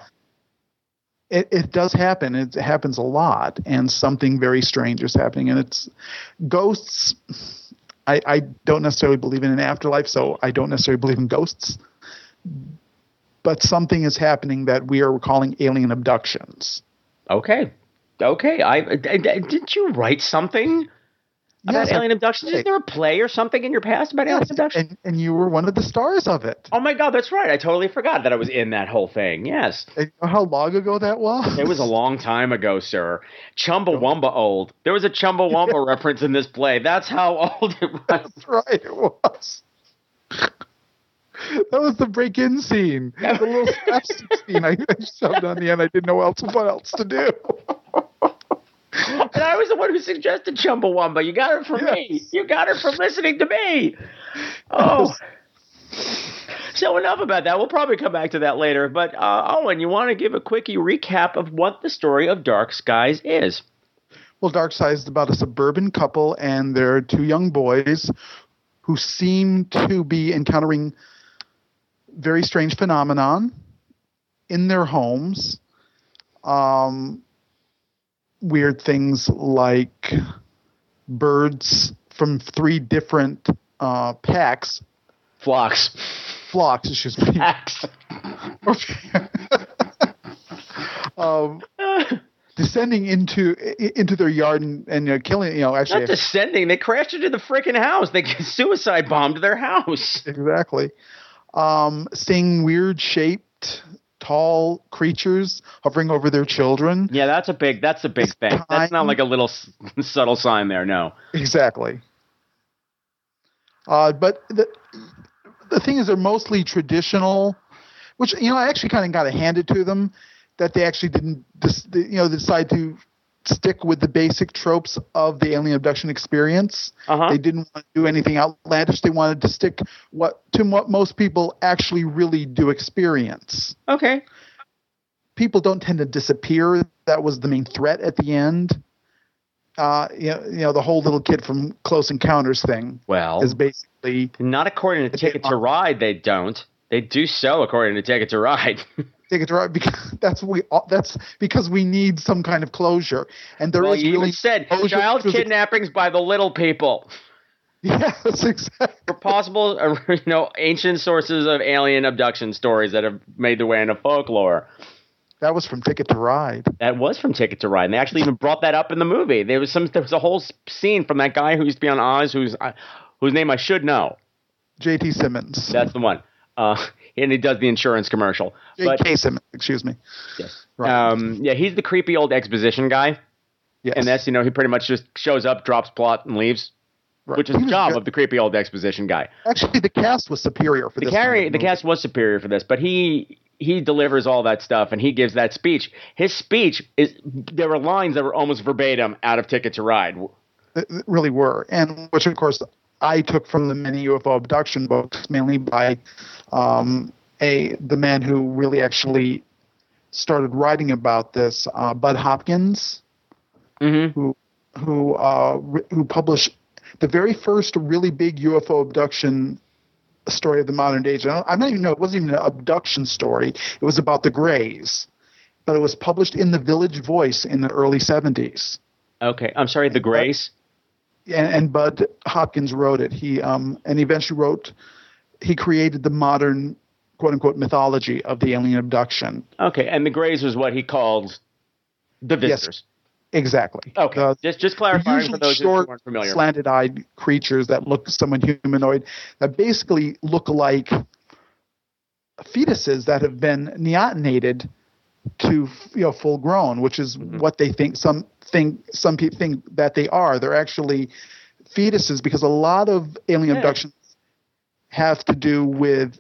it, it does happen. It happens a lot, and something very strange is happening. And it's ghosts. I, I don't necessarily believe in an afterlife, so I don't necessarily believe in ghosts. But something is happening that we are calling alien abductions. Okay. Okay. I, I- I- didn't you write something about Yes, alien abductions? Is there a play or something in your past about alien abductions? And, and you were one of the stars of it. Oh my God, that's right. I totally forgot that I was in that whole thing. Yes. And you know How long ago that was? It was a long time ago, sir. Chumbawamba old. There was a Chumbawamba *laughs* reference in this play. That's how old it was. That's right, it was. That was the break-in scene. The little *laughs* slapstick scene I, I *laughs* shoved on the end. I didn't know else what else to do. *laughs* And I was the one who suggested Chumbawamba. You got it from me. You got it from listening to me. Oh. So enough about that. We'll probably come back to that later. But uh, Owen, you want to give a quickie recap of what the story of Dark Skies is? Well, Dark Skies is about a suburban couple and their two young boys who seem to be encountering very strange phenomenon in their homes. Um, weird things like birds from three different uh, packs. Flocks. Flocks, excuse me. Packs. *laughs* um, descending into into their yard and, and killing, you know, actually Not descending. They crashed into the freaking house. They *laughs* suicide bombed their house. Exactly. Um, seeing weird shaped, tall creatures hovering over their children. Yeah, that's a big. That's a big thing. That's not like a little *laughs* subtle sign there. No. Exactly. Uh, but the the thing is, they're mostly traditional, which you know I actually kind of got to hand it to them that they actually didn't, dis, you know, decide to stick with the basic tropes of the alien abduction experience. Uh-huh. They didn't want to do anything outlandish. They wanted to stick what to what most people actually really do experience. Okay. People don't tend to disappear. That was the main threat at the end. Uh, you know, you know the whole little kid from Close Encounters thing Well, is basically not according to Ticket to Ride. They don't. They do so according to Ticket to Ride. *laughs* Ticket to Ride *laughs* because that's we that's because we need some kind of closure, and there is well, you really said child to kidnappings by the little people. Yes, *laughs* exactly. For possible, uh, *laughs* you know, ancient sources of alien abduction stories that have made their way into folklore. That was from Ticket to Ride. That was from Ticket to Ride, and they actually even brought that up in the movie. There was some, there was a whole scene from that guy who used to be on Oz, who's uh, whose name I should know. J.T. Simmons. That's the one. Uh, and he does the insurance commercial. But. Simmons, excuse me. Yes. Um, yeah, he's the creepy old exposition guy. Yes. And that's, you know, he pretty much just shows up, drops plot, and leaves, Right. which is the job good. of the creepy old exposition guy. Actually, the cast was superior for The, this. carry, the cast was superior for this, but he he delivers all that stuff and he gives that speech. His speech is there were lines that were almost verbatim out of Ticket to Ride. Th- really were, and which of course I took from the many UFO abduction books, mainly by um, a the man who really actually started writing about this. Uh, Bud Hopkins, Mm-hmm. who who uh, who published the very first really big UFO abduction story of the modern age. I don't, I don't even know it wasn't even an abduction story. It was about the Greys, but it was published in the Village Voice in the early '70s. Okay, I'm sorry, the Grace. And, and Bud Hopkins wrote it. He um and he eventually wrote he created the modern quote unquote mythology of the alien abduction. Okay, and the Grays was what he called the visitors. Yes, Exactly. Okay, just just clarifying for those who short, aren't familiar. slanted-eyed creatures that look somewhat humanoid that basically look like fetuses that have been neonated to you know full grown, which is Mm-hmm. what they think some think some people think that they are. They're actually fetuses because a lot of alien Yeah. abductions have to do with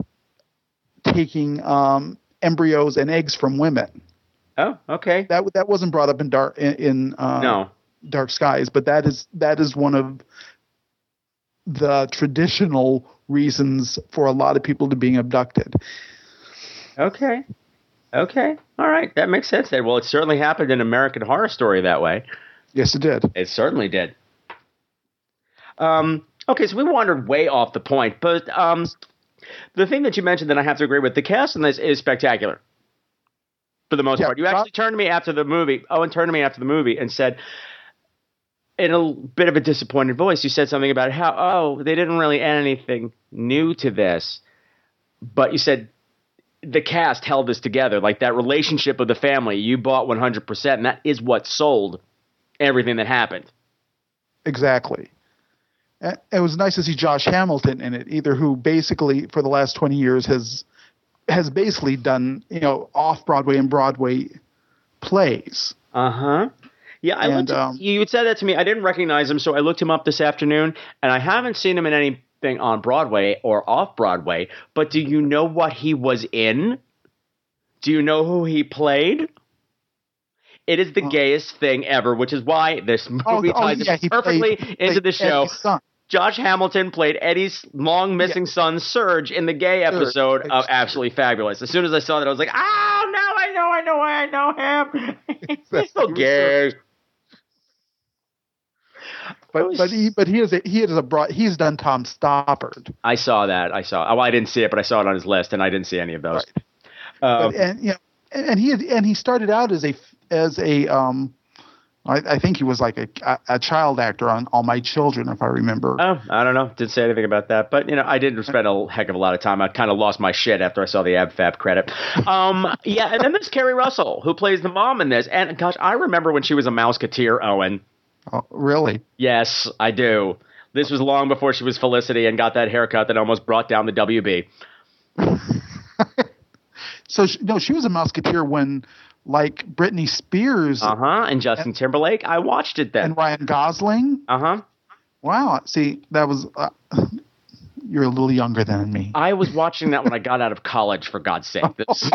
taking um, embryos and eggs from women. Oh, okay. That that wasn't brought up in dark in, in uh, No. dark skies, but that is that is one of the traditional reasons for a lot of people to being abducted. Okay. Okay. All right. That makes sense then. Well, it certainly happened in American Horror Story that way. Yes, it did. It certainly did. Um, okay, so we wandered way off the point, but um, the thing that you mentioned that I have to agree with, the cast in this is spectacular. For the most Yeah, part. You actually turned to me after the movie, Owen turned to me after the movie and said, in a bit of a disappointed voice, you said something about how, oh, they didn't really add anything new to this. But you said the cast held this together, like that relationship of the family. You bought 100%, and that is what sold everything that happened. Exactly. It was nice to see Josh Hamilton in it, either who basically for the last twenty years has has basically done you know off Broadway and Broadway plays. Uh huh. Yeah, I And, looked. um, you said that to me. I didn't recognize him, so I looked him up this afternoon, and I haven't seen him in anything on Broadway or off Broadway. But do you know what he was in? Do you know who he played? It is the gayest thing ever, which is why this movie Oh, oh, ties yeah, it perfectly played- into the show. Josh Hamilton played Eddie's long missing son Serge in the gay episode of Absolutely Fabulous. As soon as I saw that, I was like, "Oh no, I know, I know, I know him. *laughs* He's so gay." But but he but he is a, he is a broad he's done Tom Stoppard. I saw that. I saw. Oh, I didn't see it, but I saw it on his list, and I didn't see any of those. Um, But, and you know and, and he and he started out as a as a um I, I think he was like a, a a child actor on All My Children if I remember. Oh, I don't know. Didn't say anything about that, but you know, I didn't spend a heck of a lot of time. I kind of lost my shit after I saw the AbFab credit. Um, yeah, and then there's Keri Russell who plays the mom in this, and gosh, I remember when she was a Mouseketeer, Owen. Oh, really? Yes, I do. This was long before she was Felicity and got that haircut that almost brought down the WB. *laughs* So she, no, she was a Mouseketeer when like Britney Spears Uh huh. And Justin Timberlake, I watched it then. and Ryan Gosling. Uh huh. Wow. See, that was uh, *laughs* you're a little younger than me. I was watching that when I got out of college. For God's sake, *laughs* This-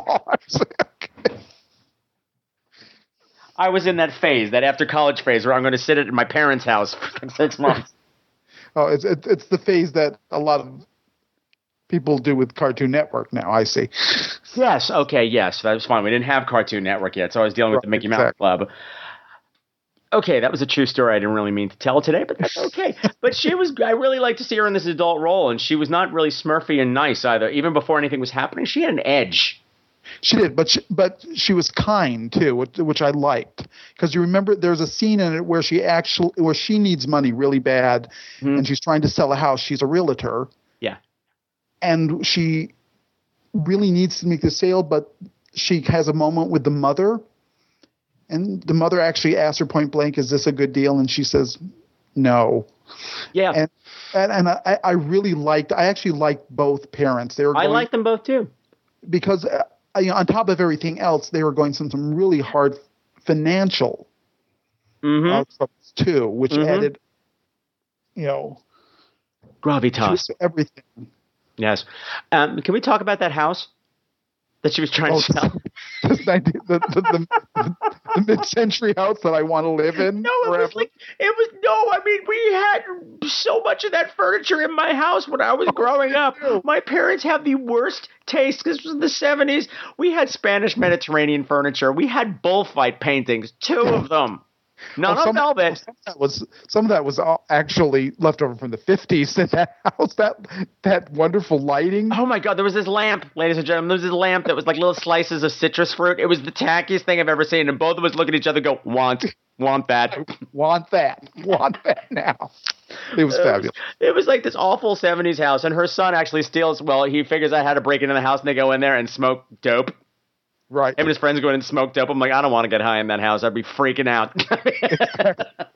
I was in that phase, that after college phase, where I'm going to sit at my parents' house for *laughs* six months. *laughs* Oh, it's it's it's the phase that a lot of people do with Cartoon Network now. I see. *laughs* Yes. Okay. Yes, that was fine. We didn't have Cartoon Network yet, so I was dealing with the Mickey Mouse Club. Okay, that was a true story. I didn't really mean to tell today, but that's okay. but she was. I really like to see her in this adult role, and she was not really smurfy and nice either. Even before anything was happening, she had an edge. She did, but she, but she was kind too, which, which I liked because you remember there's a scene in it where she actually where she needs money really bad, and she's trying to sell a house. She's a realtor, Yeah. and she really needs to make the sale, but she has a moment with the mother, and the mother actually asks her point blank, "Is this a good deal?" And she says, "No." Yeah. And and, and I, I really liked. I actually liked both parents. They were. I going- like them both too. because uh, you know, on top of everything else, they were going through some really hard financial Mm-hmm. uh, too, which Mhm. added, you know, Gravitas. to everything. Yes. Um, can we talk about that house that she was trying Oh, to sell? This *laughs* 19 the, the, the, the mid-century house that I want to live in. No, it was like it was no. I mean, we had so much of that furniture in my house when I was oh, growing up. My parents had the worst taste. This was the seventies. We had Spanish Mediterranean furniture. We had bullfight paintings, two of them. None Oh, of velvet. Some of that was some of that was all actually left over from the fifties in that *laughs* house. That that wonderful lighting. Oh my god, there was this lamp, ladies and gentlemen. There was this lamp that was like little slices of citrus fruit. It was the tackiest thing I've ever seen. And both of us look at each other and go, want, want that. *laughs* Want that? Want that now? It was fabulous. It was like this awful 70s house. And her son actually steals, well, he figures out how to break into the house and they go in there and smoke dope. Right. Him and his friends going and smoked up. I'm like, I don't want to get high in that house. I'd be freaking out. *laughs*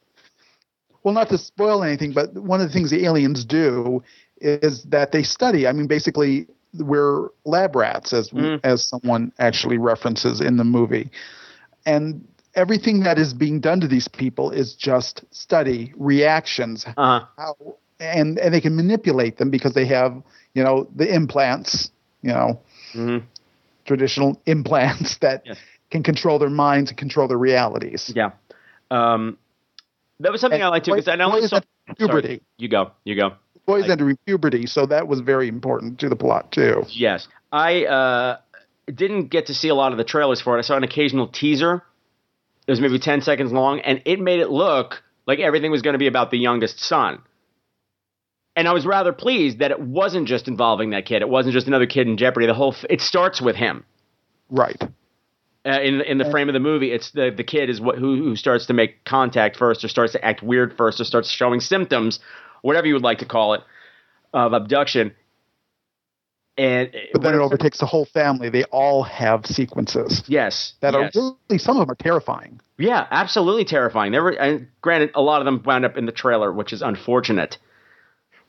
Well, not to spoil anything, but one of the things the aliens do is that they study. I mean, basically, we're lab rats, as as someone actually references in the movie, and everything that is being done to these people is just study reactions, uh-huh. how, and and they can manipulate them because they have you know the implants, you know, Mm-hmm. Traditional *laughs* implants that can control their minds and control their realities. yeah. Um, that was something I liked too because I boys saw puberty. Sorry, you go, you go. boys entering puberty, so that was very important to the plot too. Yes, I uh, didn't get to see a lot of the trailers for it. I saw an occasional teaser. It was maybe ten seconds long, and it made it look like everything was going to be about the youngest son. And I was rather pleased that it wasn't just involving that kid. It wasn't just another kid in jeopardy. The whole f- it starts with him. Right. Uh, in in the frame of the movie, it's the the kid is what who who starts to make contact first, or starts to act weird first, or starts showing symptoms, whatever you would like to call it, of abduction. And But then it overtakes the whole family. They all have sequences yes, that yes. are really some of them are terrifying. Yeah, absolutely terrifying. There were, and granted, a lot of them wound up in the trailer, which is unfortunate.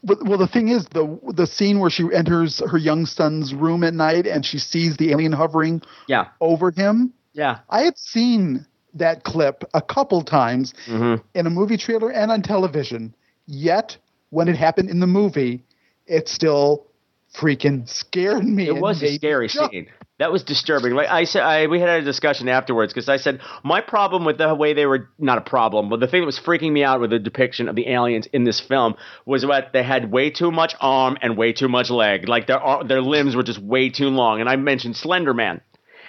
Well, the thing is, the the scene where she enters her young son's room at night and she sees the alien hovering Yeah, over him. yeah. I had seen that clip a couple times Mm-hmm. in a movie trailer and on television. Yet, when it happened in the movie, it still freaking scared me. It was a scary jump. scene. That was disturbing. Like I said, I, we had a discussion afterwards because I said my problem with the way they were not a problem, but the thing that was freaking me out with the depiction of the aliens in this film was that they had way too much arm and way too much leg. Like their their limbs were just way too long. And I mentioned Slender Man,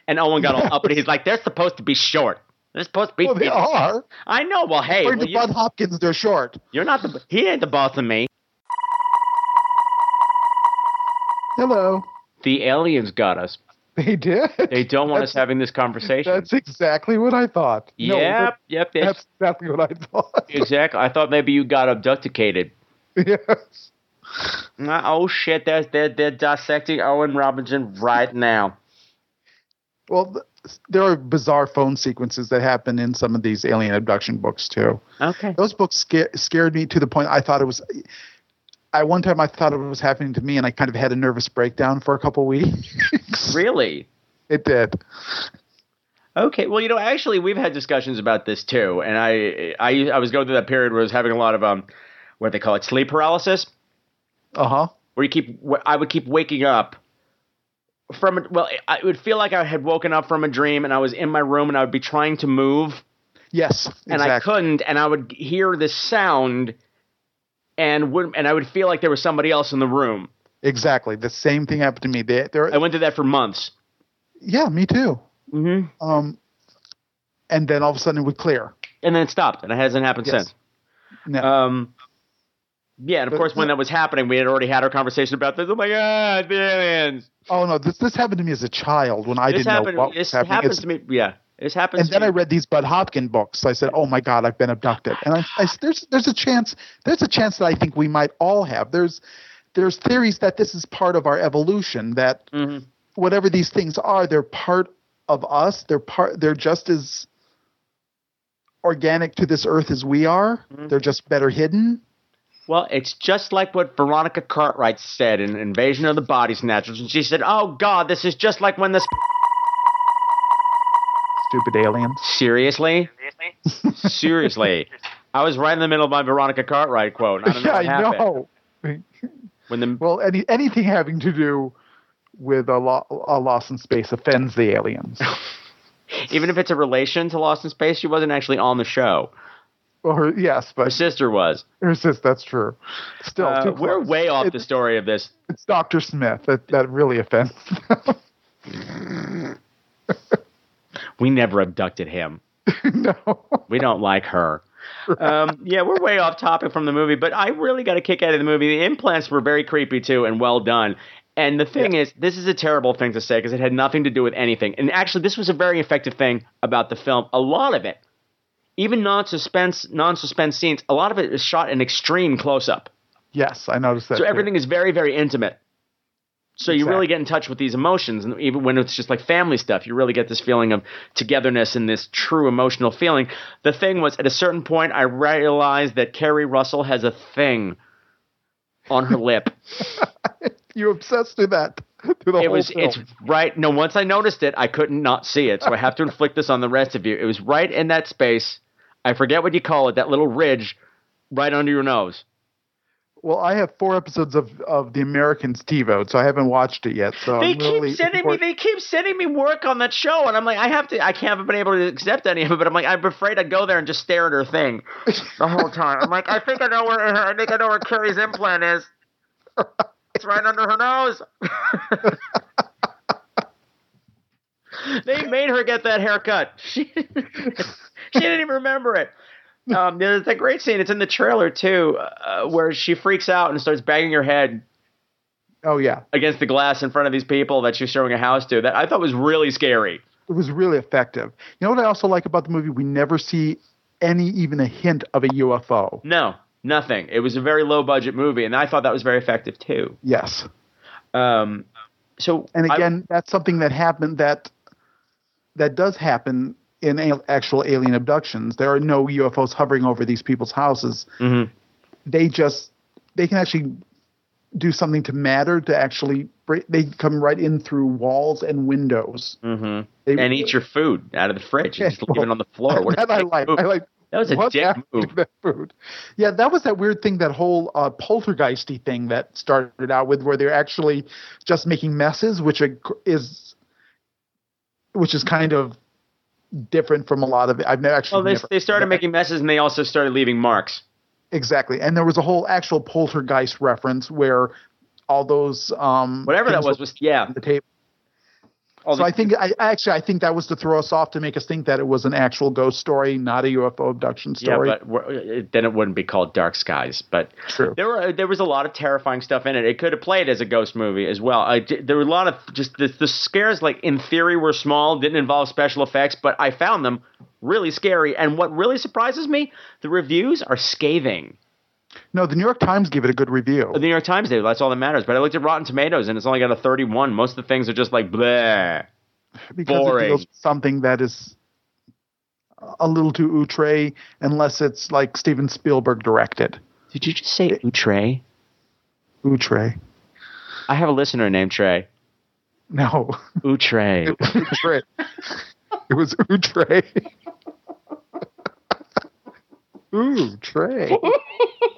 and Owen got all up and He's like, they're supposed to be short. They're supposed to be. Well, they are. I know. Well, hey, According well, to Bud Hopkins, they're short. you're not the. He ain't the boss of me. Hello. The aliens got us. *laughs* They did. They don't want us having this conversation. That's exactly what I thought. No, Yep, that- yep, it's- That's exactly what I thought. Exactly. I thought maybe you got abducticated. *laughs* yes. Oh shit! They're they're they're dissecting Owen Robinson right now. Well, th- there are bizarre phone sequences that happen in some of these alien abduction books too. Okay. Those books sca- scared me to the point I thought it was. I one time I thought it was happening to me, and I kind of had a nervous breakdown for a couple weeks. Really? *laughs* It did. Okay. Well, you know, actually, we've had discussions about this too, and I I I was going through that period where I was having a lot of um, what they call it, sleep paralysis, Uh huh. where you keep I would keep waking up from well, I- it would feel like I had woken up from a dream, and I was in my room, and I would be trying to move, Yes. and I couldn't, and I would hear this sound, and would and I would feel like there was somebody else in the room. Exactly. The same thing happened to me. They, I went through that for months. yeah, me too. Mm-hmm. Um, and then all of a sudden it would clear. and then it stopped, and it hasn't happened Yes. since. No. Um, yeah, and of But- course, when that was happening, we had already had our conversation about this. Oh my god, the aliens! oh no, this this happened to me as a child when I this didn't happened. know what was happening. happens It's- to me. Yeah, this happens. and then to I read these Bud Hopkins books. I said, "Oh my God, I've been abducted." And I, I, there's there's a chance there's a chance that I think we might all have. There's there's theories that this is part of our evolution. That Mhm. whatever these things are, they're part of us. They're part. They're just as organic to this earth as we are. Mm-hmm. They're just better hidden. Well, it's just like what Veronica Cartwright said in Invasion of the Body Snatchers, and she said, "Oh God, this is just like when this." Stupid aliens. Seriously, seriously, I was right in the middle of my Veronica Cartwright quote. and I don't know *laughs* yeah, what I know. When the Well, any anything having to do with a, lo- a loss in space offends the aliens. *laughs* Even if it's a relation to Lost in Space, she wasn't actually on the show. Well, her, yes, but Her sister was. her sister. That's true. Still, Uh, too we're way off It- the story of this. It's Doctor Smith that that really offends. *laughs* We never abducted him. *laughs* no. We don't like her. Um, yeah, we're way off topic from the movie, but I really got a kick out of the movie. The implants were very creepy too and well done. And the thing is, this is a terrible thing to say because it had nothing to do with anything. And actually, this was a very effective thing about the film. A lot of it, even non-suspense, non-suspense scenes, a lot of it is shot in extreme close-up. Yes, I noticed that. So too. everything is very, very intimate. So you really get in touch with these emotions, and even when it's just like family stuff, you really get this feeling of togetherness and this true emotional feeling. The thing was, at a certain point, I realized that Keri Russell has a thing on her lip. *laughs* you obsessed with that through the it whole was, film. it's right. No, once I noticed it, I couldn't not see it. So I have to inflict this on the rest of you. It was right in that space. I forget what you call it, that little ridge right under your nose. Well, I have four episodes of, of the Americans TiVo, so I haven't watched it yet. So they I'm really keep sending looking me. They keep sending me work on that show, and I'm like, I have to. I can't have been able to accept any of it. But I'm like, I'm afraid I'd go there and just stare at her thing *laughs* the whole time. I'm like, I think I know where. I think I know where Keri's implant is. It's right under her nose. *laughs* they made her get that haircut. She, *laughs* she didn't even remember it. Um, there's that great scene. It's in the trailer too, uh, where she freaks out and starts banging her head Oh yeah, against the glass in front of these people that she's showing a house to. That I thought was really scary. it was really effective. You know what I also like about the movie? We never see any even a hint of a UFO. No, nothing. It was a very low budget movie, and I thought that was very effective too. Yes, Um, so and I- again, that's something that happened that that does happen in a- actual alien abductions. There are no UFOs hovering over these people's houses. Mhm. They just they can actually do something to matter to actually they come right in through walls and windows. Mhm. They- and eat your food out of the fridge. You just leave it on the floor. What *laughs* that I like. move. I like. That was a dick move. that food? Yeah, that was that weird thing, that whole uh, poltergeisty thing that started out with, where they're actually just making messes, which is, which is kind of different from a lot of. It. I've never actually. Well, they, never, they started making messes, and they also started leaving marks. exactly, and there was a whole actual poltergeist reference where all those um Whatever that was was yeah. the table. So I think I actually I think that was to throw us off to make us think that it was an actual ghost story, not a UFO abduction story. Yeah, but then it wouldn't be called Dark Skies. But True. there were there was a lot of terrifying stuff in it. It could have played as a ghost movie as well. I, there were a lot of just the, the scares, like in theory, were small, didn't involve special effects, but I found them really scary. And what really surprises me, the reviews are scathing. No, the New York Times gave it a good review. The New York Times did. That's all that matters. But I looked at Rotten Tomatoes, and it's only got a 31. Most of the things are just like bleh. because boring. it deals something that is a little too outre, unless it's like Steven Spielberg directed. Did you just say outre? Outre. I have a listener named Trey. No, Outre. *laughs* it was outre. it was outre. *laughs* Ooh, Trey. *laughs*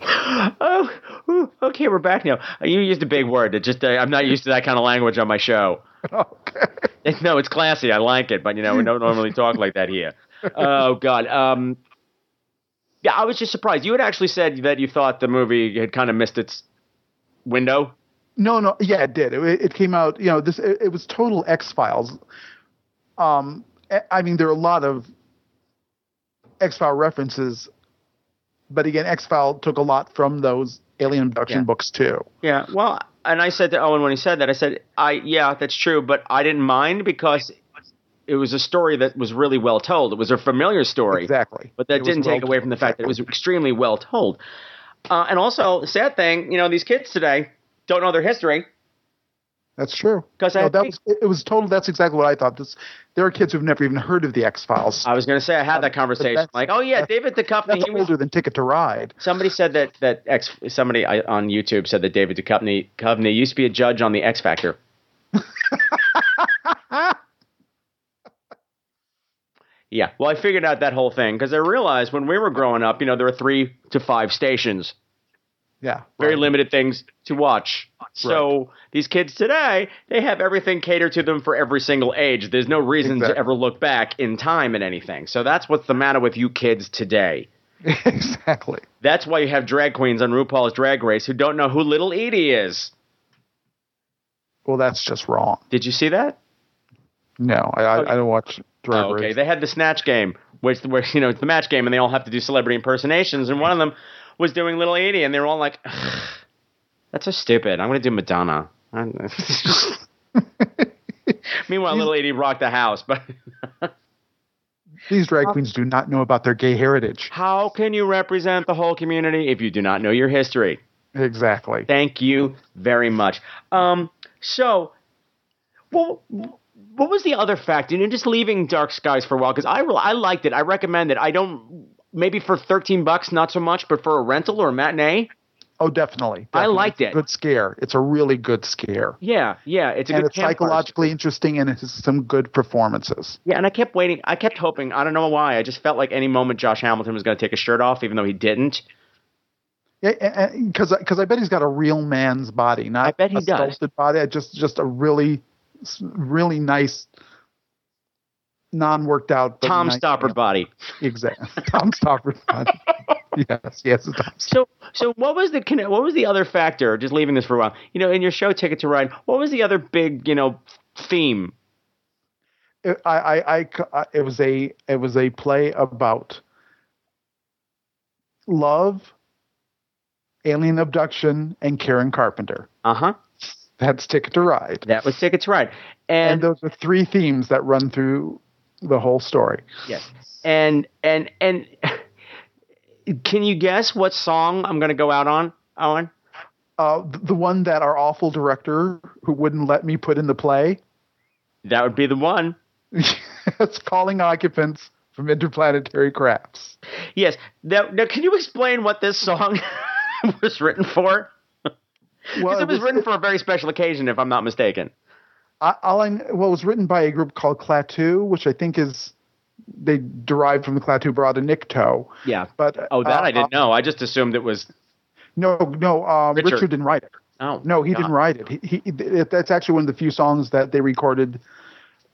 oh, okay, we're back now. You used a big word. It just uh, I'm not used to that kind of language on my show. It's- *laughs* no, it's classy. I like it, but you know we don't normally talk like that here. Oh God. Um, yeah, I was just surprised. You had actually said that you thought the movie had kind of missed its window. No, no, yeah, it did. It, it came out. You know, this it, it was total X Files. Um, I mean, there are a lot of X File references, but again, X File took a lot from those alien abduction Yeah. books too. Yeah, well, and I said to Owen when he said that, I said, "I yeah, that's true, but I didn't mind because it was a story that was really well told. It was a familiar story, Exactly. but that It didn't take well away from the fact that it was extremely well told. Uh, and also, sad thing, you know, these kids today don't know their history. That's true. 'Cause I no, that was, it was total. That's exactly what I thought. This, there are kids who've never even heard of the X Files. I was going to say I had that conversation, like, oh yeah, David Duchovny. That's He was, older than Ticket to Ride. somebody said that that X somebody on YouTube said that David Duchovny Duchovny used to be a judge on the X Factor. *laughs* Yeah, well, I figured out that whole thing because I realized when we were growing up, you know, there were three to five stations Yeah. very right. limited things to watch. So these kids today, they have everything catered to them for every single age. There's no reason to ever look back in time at anything. So that's what's the matter with you kids today. *laughs* exactly. That's why you have drag queens on RuPaul's Drag Race who don't know who Little Edie is. Well, that's just wrong. Did you see that? No, I, I, I don't watch Drag Oh, okay, Race. they had the snatch game, which where you know it's the match game, and they all have to do celebrity impersonations, and one of them was doing Little Edie, and they were all like, "That's so stupid. I'm going to do Madonna." *laughs* Meanwhile, Little Edie rocked the house, but *laughs* These drag queens do not know about their gay heritage. how can you represent the whole community if you do not know your history? Exactly. Thank you very much. Um, so, well, what was the other fact? You know, just leaving Dark Skies for a while because I re- I liked it. I recommend it. I don't maybe for thirteen bucks, not so much, but for a rental or a matinee, Oh, definitely. I liked it. Good scare. It's a really good scare. yeah, yeah, it's a and good it's psychologically interesting and it has some good performances. Yeah, and I kept waiting. I kept hoping. I don't know why. I just felt like any moment Josh Hamilton was going to take his shirt off, even though he didn't. Yeah, because because I bet he's got a real man's body, not I bet he a does. sculpted body. Just just a really really nice, non worked out. Tom nice- Stopper body. Exactly. *laughs* Tom Stopper body. *laughs* yes, yes. So, so what was the what was the other factor? Just leaving this for a while. You know, in your show Ticket to Ride, what was the other big you know theme? It, I, I, I, I- it was a it was a play about love, alien abduction, and Karen Carpenter. Uh huh. That's Ticket to Ride. That was Ticket to Ride, and, And those are three themes that run through the whole story. yes, and and and *laughs* can you guess what song I'm going to go out on? Owen? Uh, the one that our awful director, who wouldn't let me put in the play, That would be the one. *laughs* it's calling occupants from interplanetary crafts. Yes. Now, now can you explain what this song *laughs* was written for? Because it was written for a very special occasion, if I'm not mistaken. I, all I, well, it was written by a group called Klaatu, which I think is they derived from the Klaatu Barada Nikto. Yeah. But Oh, that uh, I didn't know. I just assumed it was. No, no. Um, Richard. Richard. didn't write it. Oh. No, he God. didn't write it. He, he it, that's actually one of the few songs that they recorded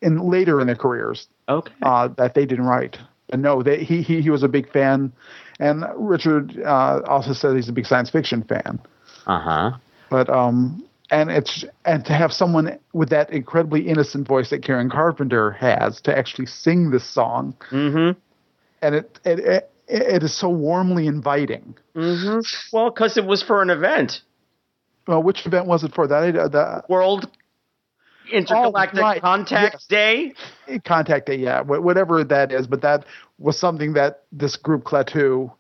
in later in their careers. Okay. Uh, that they didn't write. And no, they, he he he was a big fan, and Richard uh, also said he's a big science fiction fan. Uh huh. But um, and it's and to have someone with that incredibly innocent voice that Karen Carpenter has to actually sing this song, Mm and it it it, it is so warmly inviting. hmm. Mm hmm. Well, because it was for an event. Well, which event was it for? That uh, the World Intergalactic Oh, right. Contact Yes. Day. contact day, yeah, wh- whatever that is. But that was something that this group Klaatu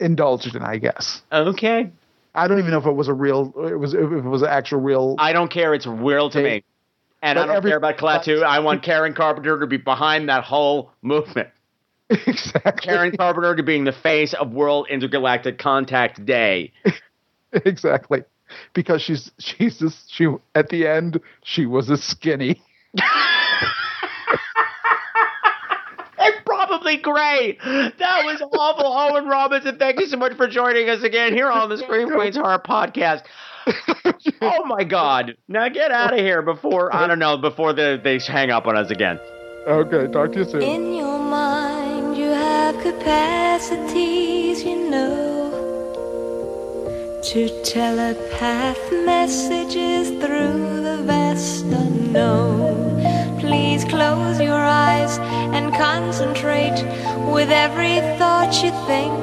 indulged in, I guess. Okay. I don't even know if it was a real, it was if it was an actual real. I don't care. It's real to me. And I don't every- care about Klaatu. I want Karen Carpenter to be behind that whole movement. *laughs* exactly. Karen Carpenter to being the face of World Intergalactic Contact Day. *laughs* exactly. Because she's she's just, she at the end she was a skinny. *laughs* It's probably great. That was awful. *laughs* Owen Robertson, thank you so much for joining us again here on the Scream *laughs* Queens Horror Podcast. *laughs* Oh my God. Now get out of here before, I don't know, before the, they hang up on us again. Okay, talk to you soon. In your mind, you have capacities, you know, to telepath messages through the vast unknown. Please close your eyes and concentrate with every thought you think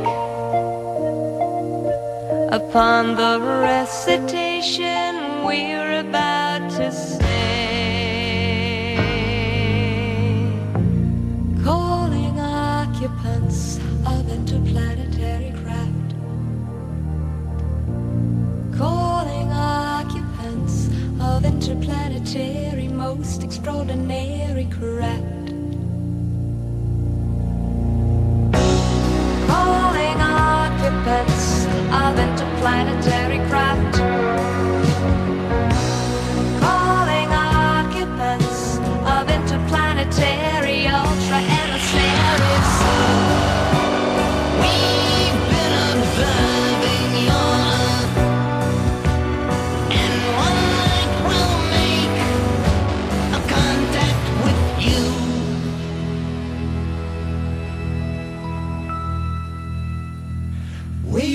upon the recitation we're about to sing. Of interplanetary most extraordinary craft. Calling occupants of interplanetary craft. Calling occupants of interplanetary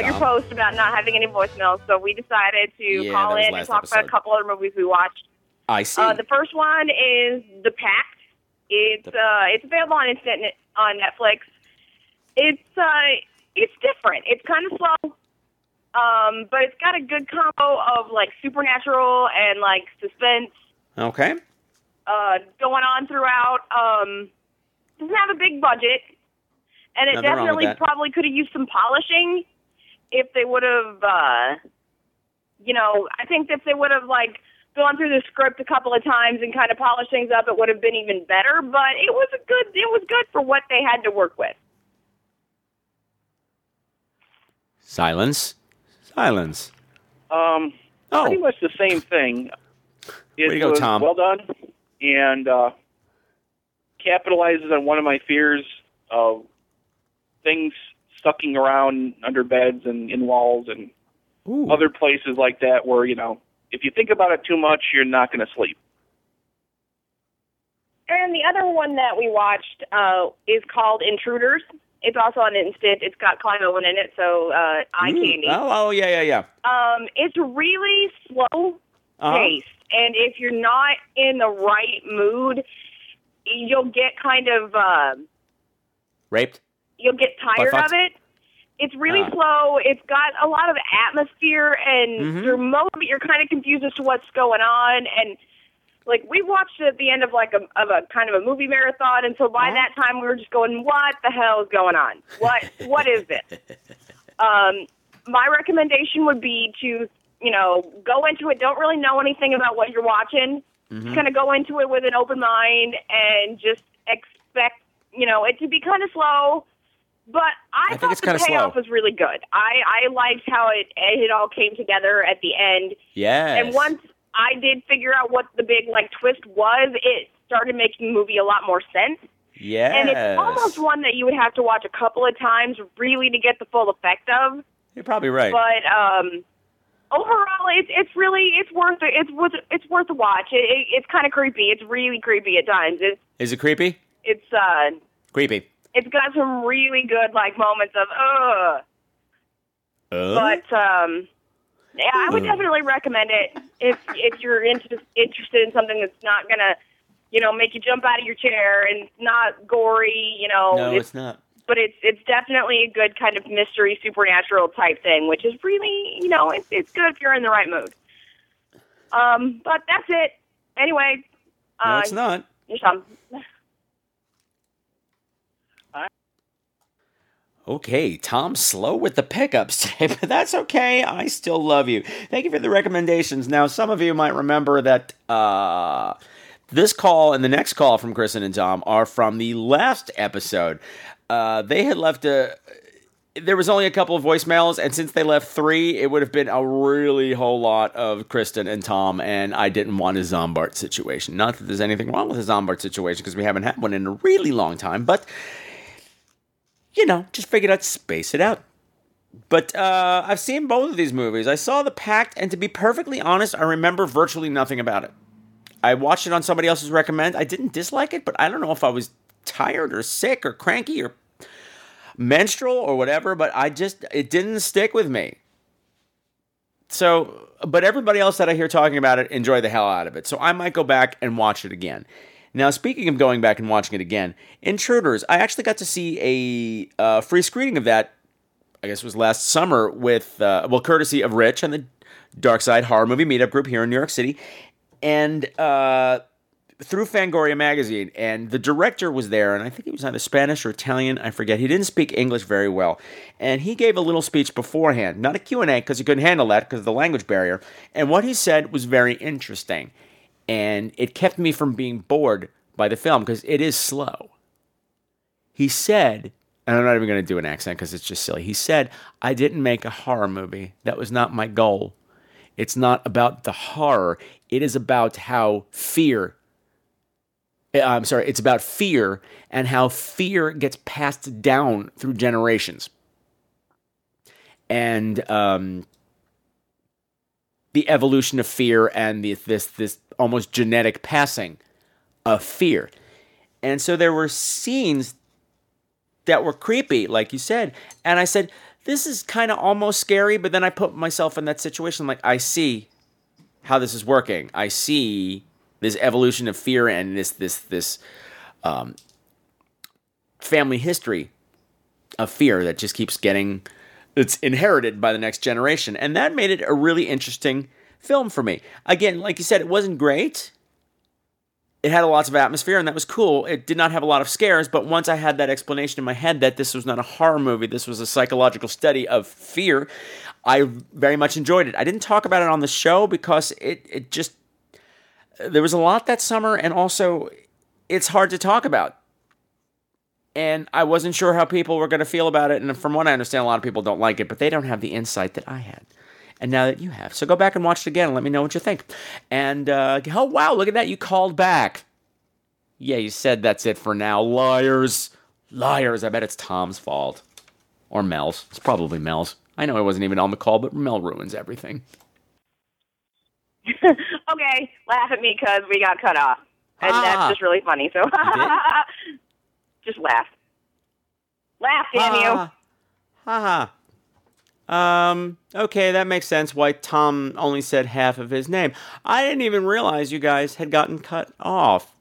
saw your post about not having any voicemails, so we decided to Yeah, call in and talk about a episode. couple other movies we watched. I see. Uh, the first one is The Pact. It's uh, it's available on internet on Netflix. It's uh, it's different. It's kind of slow, um, but it's got a good combo of like supernatural and like suspense okay. uh, going on throughout. Um, doesn't have a big budget, and it Nothing definitely probably could have used some polishing if they would have, uh, you know, I think if they would have like gone through the script a couple of times and kind of polished things up, it would have been even better. But it was a good, it was good for what they had to work with. Silence. Silence. Um, Oh. pretty much the same thing. It Way to go, was Tom. well done, and uh, capitalizes on one of my fears of things sucking around under beds and in walls and other places like that, where you know, if you think about it too much, you're not going to sleep. And the other one that we watched uh, is called Intruders. It's also on Instant. It's got Clive Owen in it, so uh, eye Mm. candy. Oh, oh, yeah, yeah, yeah. Um, it's really slow Uh-huh. paced, and if you're not in the right mood, you'll get kind of uh, Raped. You'll get tired of it. It's really Ah. slow. It's got a lot of atmosphere, and Mhm. through most of it, you're kind of confused as to what's going on. And like we watched it at the end of like a of a kind of a movie marathon, and so by that time we were just going, "What the hell is going on? What what is this?" *laughs* Um, my recommendation would be to you know go into it. Don't really know anything about what you're watching. Mm-hmm. Mhm. Kind of go into it with an open mind and just expect you know it to be kind of slow. But I, think thought it's the slow. payoff was really good. I I liked how it it all came together at the end. Yes. And once I did figure out what the big like twist was, it started making the movie a lot more sense. Yes. And it's almost one that you would have to watch a couple of times really to get the full effect of. You're probably right. But um, overall, it's it's really it's worth it. It's worth it's worth a watch. It, it, it's kind of creepy. It's really creepy at times. It's Is it creepy? it's uh Creepy. It's got some really good like moments of ugh. Uh? But um, yeah, I would Ugh. definitely recommend it if if you're inter- interested in something that's not gonna, you know, make you jump out of your chair and not gory. You know, no, it's, it's not. but it's it's definitely a good kind of mystery supernatural type thing, which is really you know it's it's good if you're in the right mood. Um, but that's it. Anyway, No, uh, it's not. You're some. Okay, Tom slow with the pickups *laughs* today, but that's okay. I still love you. Thank you for the recommendations. Now, some of you might remember that uh, this call and the next call from Kristen and Tom are from the last episode. Uh, they had left a. There was only a couple of voicemails, and since they left three, it would have been a really whole lot of Kristen and Tom, and I didn't want a Zombart situation. Not that there's anything wrong with a Zombart situation, because we haven't had one in a really long time, but you know, just figured I'd space it out. But uh, I've seen both of these movies. I saw The Pact, and to be perfectly honest, I remember virtually nothing about it. I watched it on somebody else's recommend. I didn't dislike it, but I don't know if I was tired or sick or cranky or menstrual or whatever, but I just, it didn't stick with me. So, but everybody else that I hear talking about it enjoy the hell out of it. So I might go back and watch it again. Now, speaking of going back and watching it again, Intruders, I actually got to see a uh, free screening of that I guess it was last summer with, uh, well, courtesy of Rich and the Dark Side Horror Movie Meetup Group here in New York City. And uh, through Fangoria magazine, and the director was there, and I think he was either Spanish or Italian, I forget. He didn't speak English very well, and he gave a little speech beforehand, not a Q&A because he couldn't handle that because of the language barrier. And what he said was very interesting, and it kept me from being bored by the film because it is slow. He said, and I'm not even going to do an accent because it's just silly. He said, "I didn't make a horror movie. That was not my goal." It's not about the horror. It is about how fear uh, I'm sorry, it's about fear and how fear gets passed down through generations. And um, the evolution of fear and the, this this almost genetic passing of fear. And so there were scenes that were creepy, like you said. And I said, this is kind of almost scary, but then I put myself in that situation like I see how this is working. I see this evolution of fear and this this this um, family history of fear that just keeps getting it's inherited by the next generation and that made it a really interesting film for me again like you said it wasn't great it had a lots of atmosphere and that was cool it did not have a lot of scares but once i had that explanation in my head that this was not a horror movie this was a psychological study of fear i very much enjoyed it i didn't talk about it on the show because it, it just there was a lot that summer, and also it's hard to talk about. And I wasn't sure how people were going to feel about it. And from what I understand, a lot of people don't like it, but they don't have the insight that I had. And now that you have. So go back and watch it again and let me know what you think. And, uh, oh, wow, look at that. You called back. Yeah, you said that's it for now. Liars. Liars. I bet it's Tom's fault. Or Mel's. It's probably Mel's. I know I wasn't even on the call, but Mel ruins everything. *laughs* okay, laugh at me because we got cut off, and Ah. that's just really funny. So *laughs* just laugh, laugh, damn you. Haha. Um, okay, that makes sense why Tom only said half of his name. I didn't even realize you guys had gotten cut off.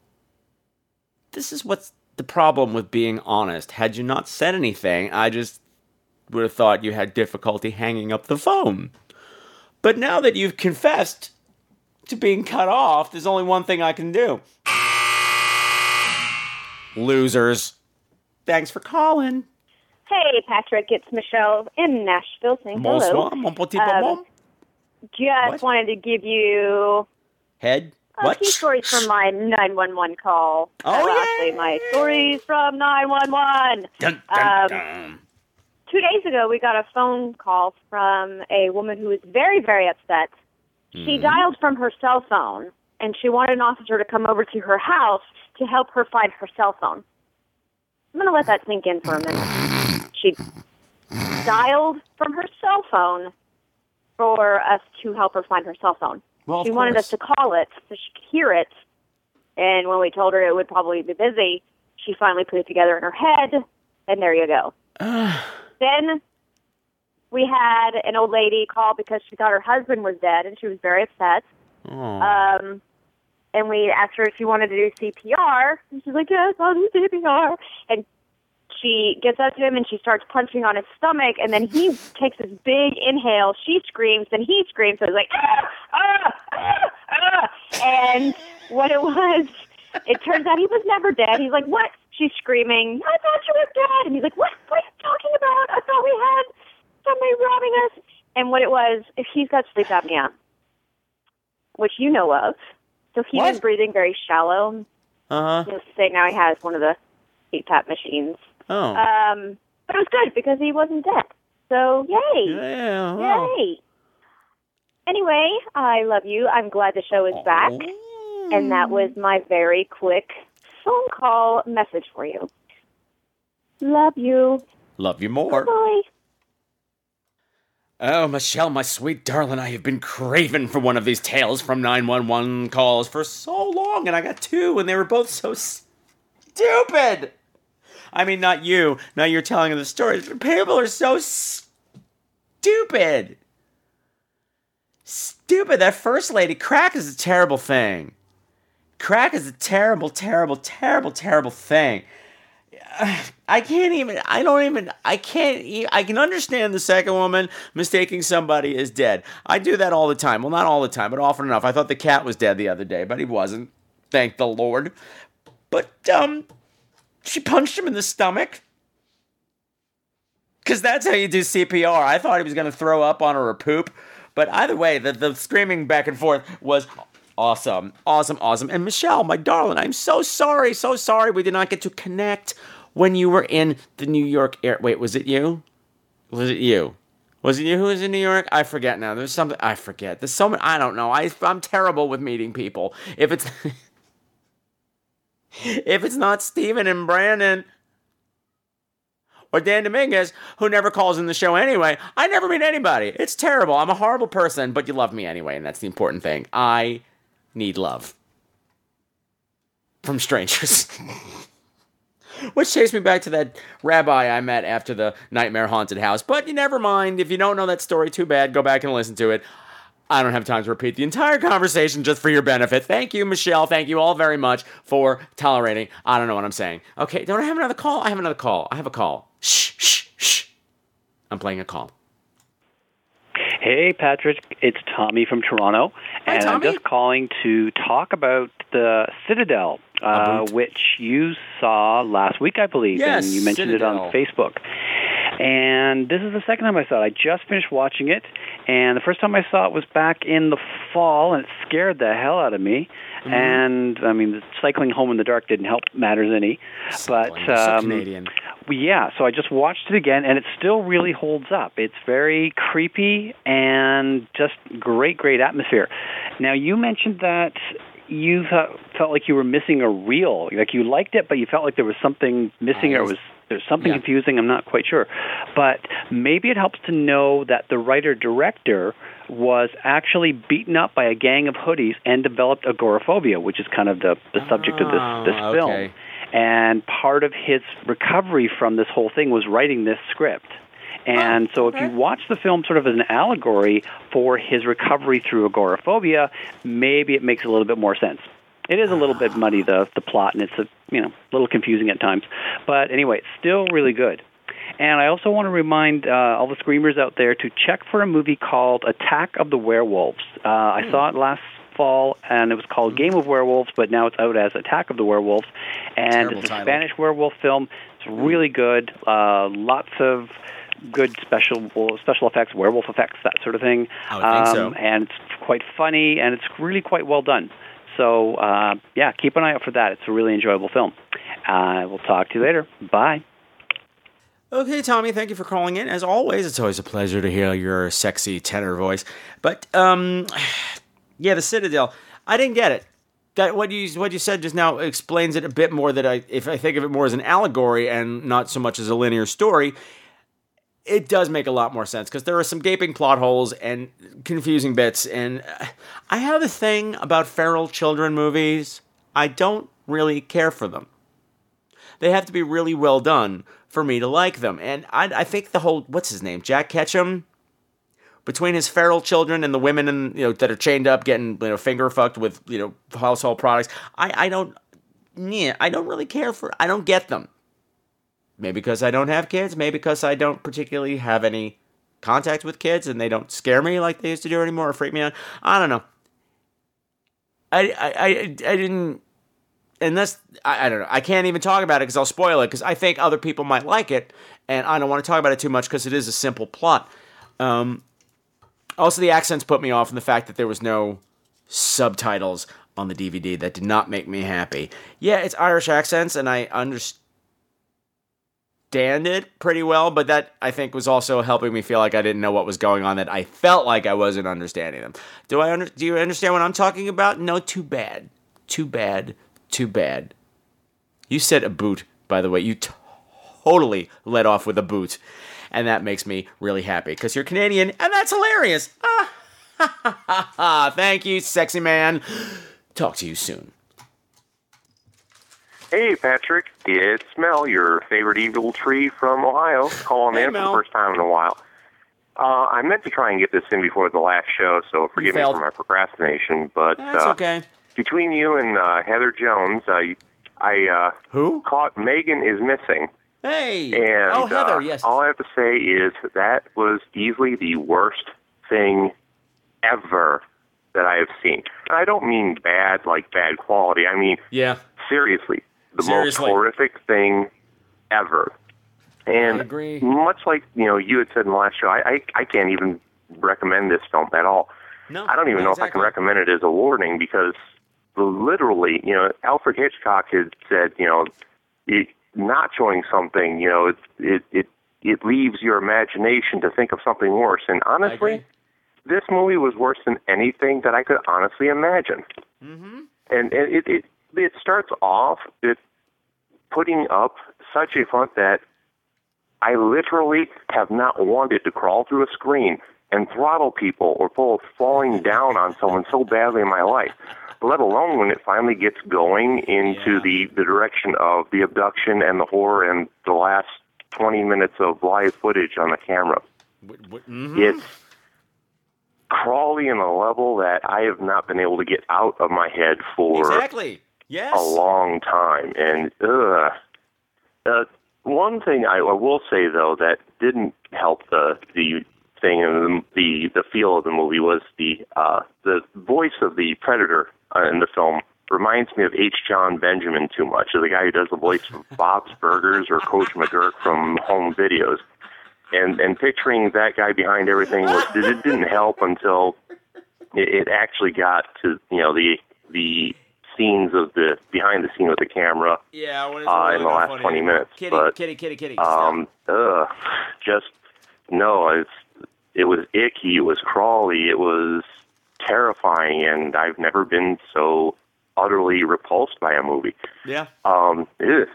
This is what's the problem with being honest. Had you not said anything, I just would have thought you had difficulty hanging up the phone. But now that you've confessed to being cut off, there's only one thing I can do. Losers. Thanks for calling. Hey, Patrick, it's Michelle in Nashville saying hello. Bonsoir, mon petit Um, bonbon. Just wanted to give you Head. a What? few stories from my 911 call. Oh, Uh, actually, my stories from 911. Dun, Um, dun. Two days ago, we got a phone call from a woman who was very, very upset. She Mhm. dialed from her cell phone, and she wanted an officer to come over to her house to help her find her cell phone. I'm going to let that sink in for a minute. She dialed from her cell phone for us to help her find her cell phone. Well, she wanted us to call it so she could hear it. And when we told her it would probably be busy, she finally put it together in her head, and there you go. *sighs* then we had an old lady call because she thought her husband was dead, and she was very upset. Oh. Um, and we asked her if she wanted to do CPR, and she's like, "Yes, I'll do CPR." And she gets up to him and she starts punching on his stomach, and then he takes this big inhale. She screams, and he screams. So it's like, ah, ah, ah, ah. and what it was, it turns out he was never dead. He's like, "What?" She's screaming, "I thought you were dead!" And he's like, "What? What are you talking about? I thought we had somebody robbing us." And what it was, if he's got sleep apnea, which you know of, so he was breathing very shallow. Uh huh. Say now he has one of the CPAP machines. Oh. Um, but it was good because he wasn't dead. So yay! Yeah. wow. Yay! Anyway, I love you. I'm glad the show is back, and that was my very quick phone call message for you. Love you. Love you more. Bye. Oh, Michelle, my sweet darling, I have been craving for one of these tales from 911 calls for so long, and I got two, and they were both so stupid. I mean, not you. Now you're telling the stories, people are so stupid. Stupid. That first lady, crack is a terrible thing. Crack is a terrible, terrible, terrible, terrible thing. I can't even. I don't even. I can't. I can understand the second woman mistaking somebody as dead. I do that all the time. Well, not all the time, but often enough. I thought the cat was dead the other day, but he wasn't. Thank the Lord. But um, she punched him in the stomach. Cause that's how you do CPR. I thought he was gonna throw up on her or poop, but either way, the the screaming back and forth was awesome, awesome, awesome. And Michelle, my darling, I'm so sorry, so sorry we did not get to connect when you were in the New York air. Wait, was it you? Was it you? Was it you who was in New York? I forget now. There's something I forget. There's so many. I don't know. I I'm terrible with meeting people. If it's *laughs* if it's not Steven and Brandon or Dan Dominguez, who never calls in the show anyway, I never meet anybody. It's terrible. I'm a horrible person, but you love me anyway, and that's the important thing. I need love from strangers. *laughs* Which takes me back to that rabbi I met after the Nightmare Haunted House. But you never mind. If you don't know that story, too bad. Go back and listen to it. I don't have time to repeat the entire conversation just for your benefit. Thank you, Michelle. Thank you all very much for tolerating. I don't know what I'm saying. Okay, don't I have another call? I have another call. I have a call. Shh, shh, shh. I'm playing a call. Hey, Patrick, it's Tommy from Toronto, and I'm just calling to talk about the Citadel, uh, which you saw last week, I believe, Yes, and you mentioned it on Facebook. And this is the second time I saw it. I just finished watching it, and the first time I saw it was back in the fall, and it scared the hell out of me. Mhm. And I mean, the cycling home in the dark didn't help matters any. But um, Canadian. yeah, so I just watched it again, and it still really holds up. It's very creepy and just great, great atmosphere. Now, you mentioned that you felt felt like you were missing a reel. Like you liked it, but you felt like there was something missing, or it was there's something Yeah. confusing. I'm not quite sure, but maybe it helps to know that the writer director was actually beaten up by a gang of hoodies and developed agoraphobia, which is kind of the the subject of this this Ah, film. okay. And part of his recovery from this whole thing was writing this script. And so, if you watch the film sort of as an allegory for his recovery through agoraphobia, maybe it makes a little bit more sense. It is a little bit muddy the the plot, and it's a you know a little confusing at times. But anyway, it's still really good. And I also want to remind uh, all the screamers out there to check for a movie called Attack of the Werewolves. Uh, I saw it last fall, and it was called Game of Werewolves, but now it's out as Attack of the Werewolves. And Terrible it's a title. Spanish werewolf film. It's really good. Uh, lots of good special special effects, werewolf effects, that sort of thing. I would think so. Um, and it's quite funny, and it's really quite well done. So uh, yeah, keep an eye out for that. It's a really enjoyable film. Uh, we'll talk to you later. Bye. Okay, Tommy, thank you for calling in. As always, it's always a pleasure to hear your sexy tenor voice. But um *sighs* yeah, the Citadel. I didn't get it. That what you what you said just now explains it a bit more that I if I think of it more as an allegory and not so much as a linear story, it does make a lot more sense because there are some gaping plot holes and confusing bits and I have a thing about feral children movies. I don't really care for them they have to be really well done for me to like them. And I, I think the whole what's his name, Jack Ketchum, between his feral children and the women and you know that are chained up getting you know finger fucked with you know household products. I I don't yeah I don't really care for I don't get them. Maybe because I don't have kids. Maybe because I don't particularly have any contact with kids and they don't scare me like they used to do anymore or freak me out. I don't know. I I I, I didn't that's I, I don't know. I can't even talk about it because I'll spoil it because I think other people might like it, and I don't want to talk about it too much because it is a simple plot. Um, also, the accents put me off, and the fact that there was no subtitles on the DVD that did not make me happy. Yeah, it's Irish accents, and I understand it pretty well, but that I think was also helping me feel like I didn't know what was going on. That I felt like I wasn't understanding them. Do I under, Do you understand what I'm talking about? No, too bad. Too bad. Too bad. You said a boot, by the way. You totally let off with a boot. And that makes me really happy because you're Canadian and that's hilarious. *laughs* Ah, ha, ha, ha, ha. Thank you, sexy man. Talk to you soon. Hey, Patrick. It's Mel, your favorite evil tree from Ohio, calling in for the first time in a while. Uh, I meant to try and get this in before the last show, so forgive me for my procrastination. But That's uh, okay. between you and uh, Heather Jones, uh, you, I uh, who caught Megan is missing. Hey. And oh, Heather. uh, yes. all I have to say is that was easily the worst thing ever that I have seen. And I don't mean bad like bad quality. I mean Yeah. seriously, the Seriously. most horrific thing ever. And I agree. much like you know you had said in the last show, I I, I can't even recommend this film at all. No, I don't even know if I can recommend it as a warning because literally, you know, Alfred Hitchcock had said, you know, it, not showing something, you know, it it it it leaves your imagination to think of something worse. And honestly, this movie was worse than anything that I could honestly imagine. Mm-hmm. And, and it, it it starts off with putting up such a front that I literally have not wanted to crawl through a screen and throttle people or pull falling down on someone so badly in my life. Let alone when it finally gets going into the, the direction of the abduction and the horror and the last 20 minutes of live footage on the camera. Mhm. It's crawly in a level that I have not been able to get out of my head for Exactly. Yes. a long time. And ugh. Uh, one thing I, I will say though that didn't help the the thing and the the feel of the movie was the uh, the voice of the predator uh, in the film reminds me of H. Jon Benjamin too much, the guy who does the voice of *laughs* Bob's Burgers or Coach McGuirk from Home Videos. And and picturing that guy behind everything was it didn't help until it, it actually got to you know the the scenes of the behind the scene with the camera Yeah. When it's uh, really in the last funny 20 minutes. Kitty, but kitty, kitty, kitty. um, ugh, just no. It's it was icky. It was crawly. It was terrifying, and I've never been so utterly repulsed by a movie. Yeah. Um, ew.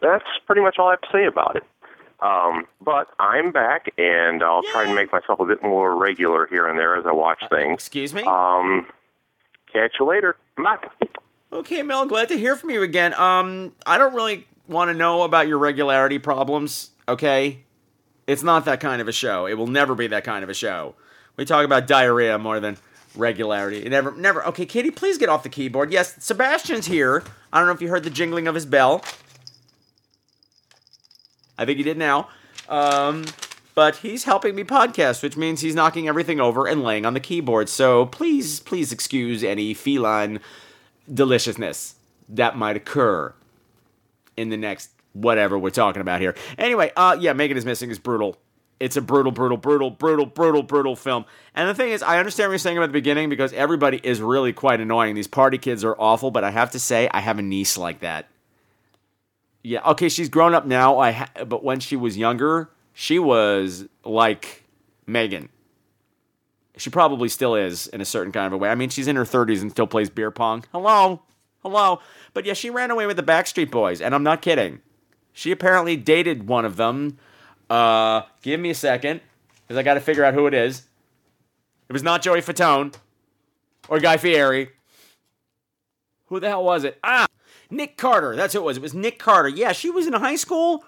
that's pretty much all I have to say about it. Um, but I'm back, and I'll try and make myself a bit more regular here and there as I watch things. Excuse me. Um, catch you later. Bye. Okay, Mel, glad to hear from you again. Um, I don't really want to know about your regularity problems, okay? It's not that kind of a show. It will never be that kind of a show. We talk about diarrhea more than regularity. It never, never. Okay, Kitty, please get off the keyboard. Yes, Sebastian's here. I don't know if you heard the jingling of his bell. I think he did now. Um, but he's helping me podcast, which means he's knocking everything over and laying on the keyboard. So please, please excuse any feline deliciousness that might occur in the next whatever we're talking about here. Anyway, uh yeah, Megan is missing is brutal. It's a brutal, brutal, brutal, brutal, brutal, brutal film. And the thing is, I understand what you're saying about the beginning because everybody is really quite annoying. These party kids are awful, but I have to say, I have a niece like that. Yeah, okay, she's grown up now. I ha- but when she was younger, she was like Megan. She probably still is in a certain kind of a way. I mean, she's in her 30s and still plays beer pong. Hello. Hello. But yeah, she ran away with the Backstreet Boys, and I'm not kidding. She apparently dated one of them. Uh, give me a second, because I got to figure out who it is. It was not Joey Fatone or Guy Fieri. Who the hell was it? Ah, Nick Carter. That's who it was. It was Nick Carter. Yeah, she was in high school.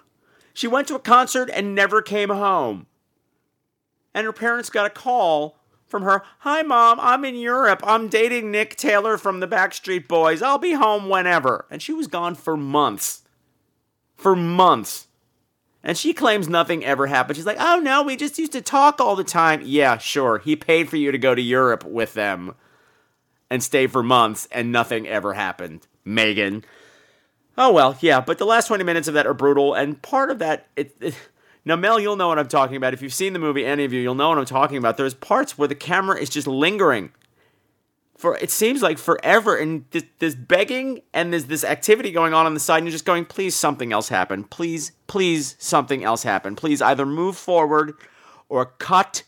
She went to a concert and never came home. And her parents got a call from her Hi, mom, I'm in Europe. I'm dating Nick Taylor from the Backstreet Boys. I'll be home whenever. And she was gone for months. For months. And she claims nothing ever happened. She's like, oh no, we just used to talk all the time. Yeah, sure. He paid for you to go to Europe with them and stay for months, and nothing ever happened. Megan. Oh well, yeah, but the last 20 minutes of that are brutal, and part of that, it, it- now Mel, you'll know what I'm talking about. If you've seen the movie, any of you, you'll know what I'm talking about. There's parts where the camera is just lingering for it seems like forever, and this, this begging and there's this activity going on on the side, and you're just going, please, something else happen. Please, please, something else happen. Please, either move forward or cut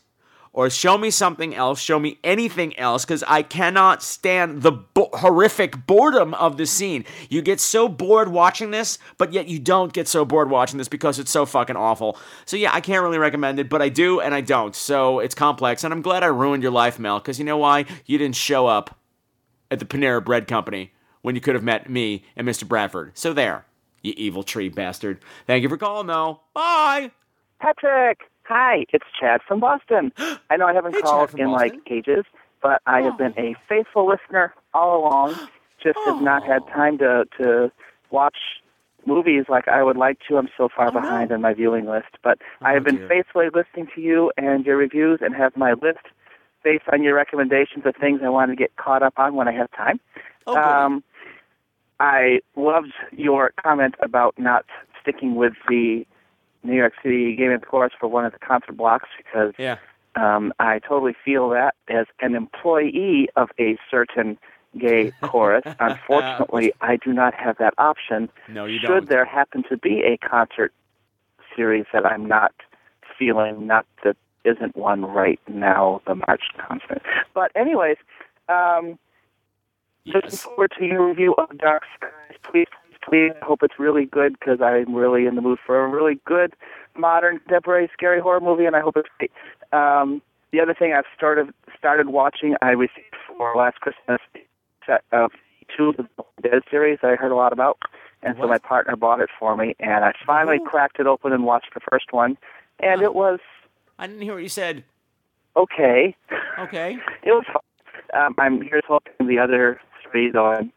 or show me something else, show me anything else, because I cannot stand the bo- horrific boredom of the scene. You get so bored watching this, but yet you don't get so bored watching this because it's so fucking awful. So yeah, I can't really recommend it, but I do and I don't. So it's complex, and I'm glad I ruined your life, Mel, because you know why? You didn't show up at the Panera Bread Company when you could have met me and Mr. Bradford. So there, you evil tree bastard. Thank you for calling, though. Bye. Patrick, hi, it's Chad from Boston. I know I haven't Hey, called in like ages, but I have been a faithful listener all along. Just have not had time to to watch movies like I would like to. I'm so far behind on my viewing list, but I have been dear. faithfully listening to you and your reviews, and have my list based on your recommendations of things I want to get caught up on when I have time. Oh, um, I loved your comment about not sticking with the New York City Gay Men's Chorus for one of the concert blocks because Yeah. um, I totally feel that as an employee of a certain gay *laughs* chorus. *laughs* Unfortunately, I do not have that option. No, you Should don't. there happen to be a concert series that I'm not feeling, not that isn't one right now, the March concert. But anyways, um, looking forward to your review of Dark Skies. Please, please. I hope it's really good because I'm really in the mood for a really good modern contemporary scary horror movie, and I hope it's great. Um, the other thing I've started started watching, I received for last Christmas set of two of the Dead series that I heard a lot about, and so my partner bought it for me, and I finally cracked it open and watched the first one, and it was I didn't hear what you said. okay. Okay. *laughs* It was. Um, I'm here's hoping the other three though I'm-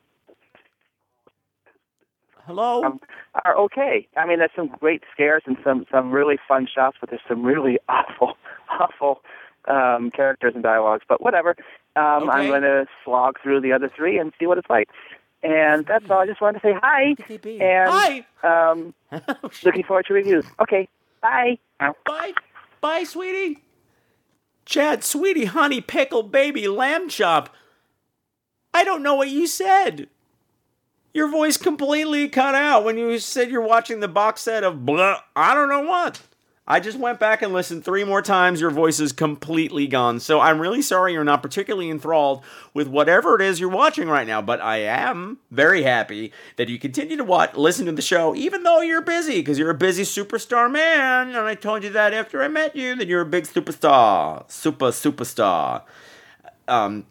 Hello. um, are okay. I mean, there's some great scares and some some really fun shots, but there's some really *laughs* awful, awful um, characters and dialogues. But whatever. Um, I'm going to slog through the other three and see what it's like. And that's all. I just wanted to say hi. And Hi. um, *laughs* looking forward to reviews. Okay. Bye. Bye. Bye, sweetie. Chad, sweetie, honey, pickle, baby, lamb chop. I don't know what you said. Your voice completely cut out when you said you're watching the box set of blah. I don't know what. I just went back and listened three more times. Your voice is completely gone. So I'm really sorry you're not particularly enthralled with whatever it is you're watching right now. But I am very happy that you continue to watch, listen to the show, even though you're busy, because you're a busy superstar man. And I told you that after I met you, that you're a big superstar, super superstar. Um,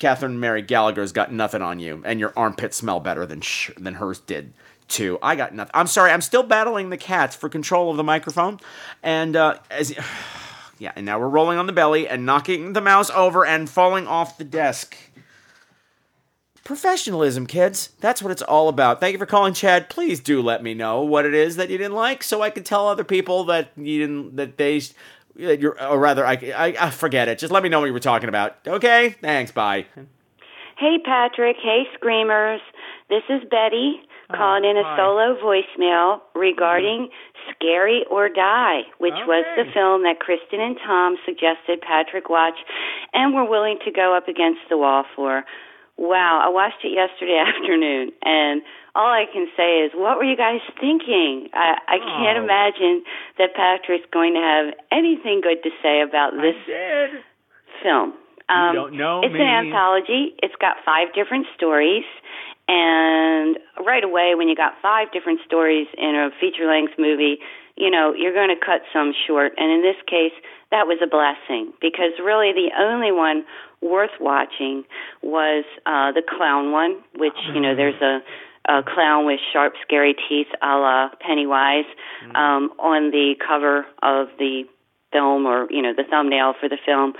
Catherine Mary Gallagher's got nothing on you, and your armpits smell better than sh- than hers did too. I got nothing. I'm sorry. I'm still battling the cats for control of the microphone, and uh, as *sighs* yeah, and now we're rolling on the belly and knocking the mouse over and falling off the desk. Professionalism, kids. That's what it's all about. Thank you for calling, Chad. Please do let me know what it is that you didn't like, so I can tell other people that you didn't that they you're or rather I, I I forget it. Just let me know what you were talking about. Okay. Thanks. Bye. Hey, Patrick. Hey, Screamers. This is Betty oh, calling in a hi. solo voicemail regarding Scary or Die, which was the film that Kristen and Tom suggested Patrick watch and were willing to go up against the wall for. Wow, I watched it yesterday *laughs* afternoon, and all I can say is, what were you guys thinking? I, I can't Oh. imagine that Patrick's going to have anything good to say about this film. Um, don't know it's me. an anthology. It's got five different stories. And right away, when you got five different stories in a feature length movie, you know, you're going to cut some short. And in this case, that was a blessing because really the only one worth watching was uh, the clown one, which, you know, there's a, a clown with sharp, scary teeth a la Pennywise um, on the cover of the film or you know the thumbnail for the film.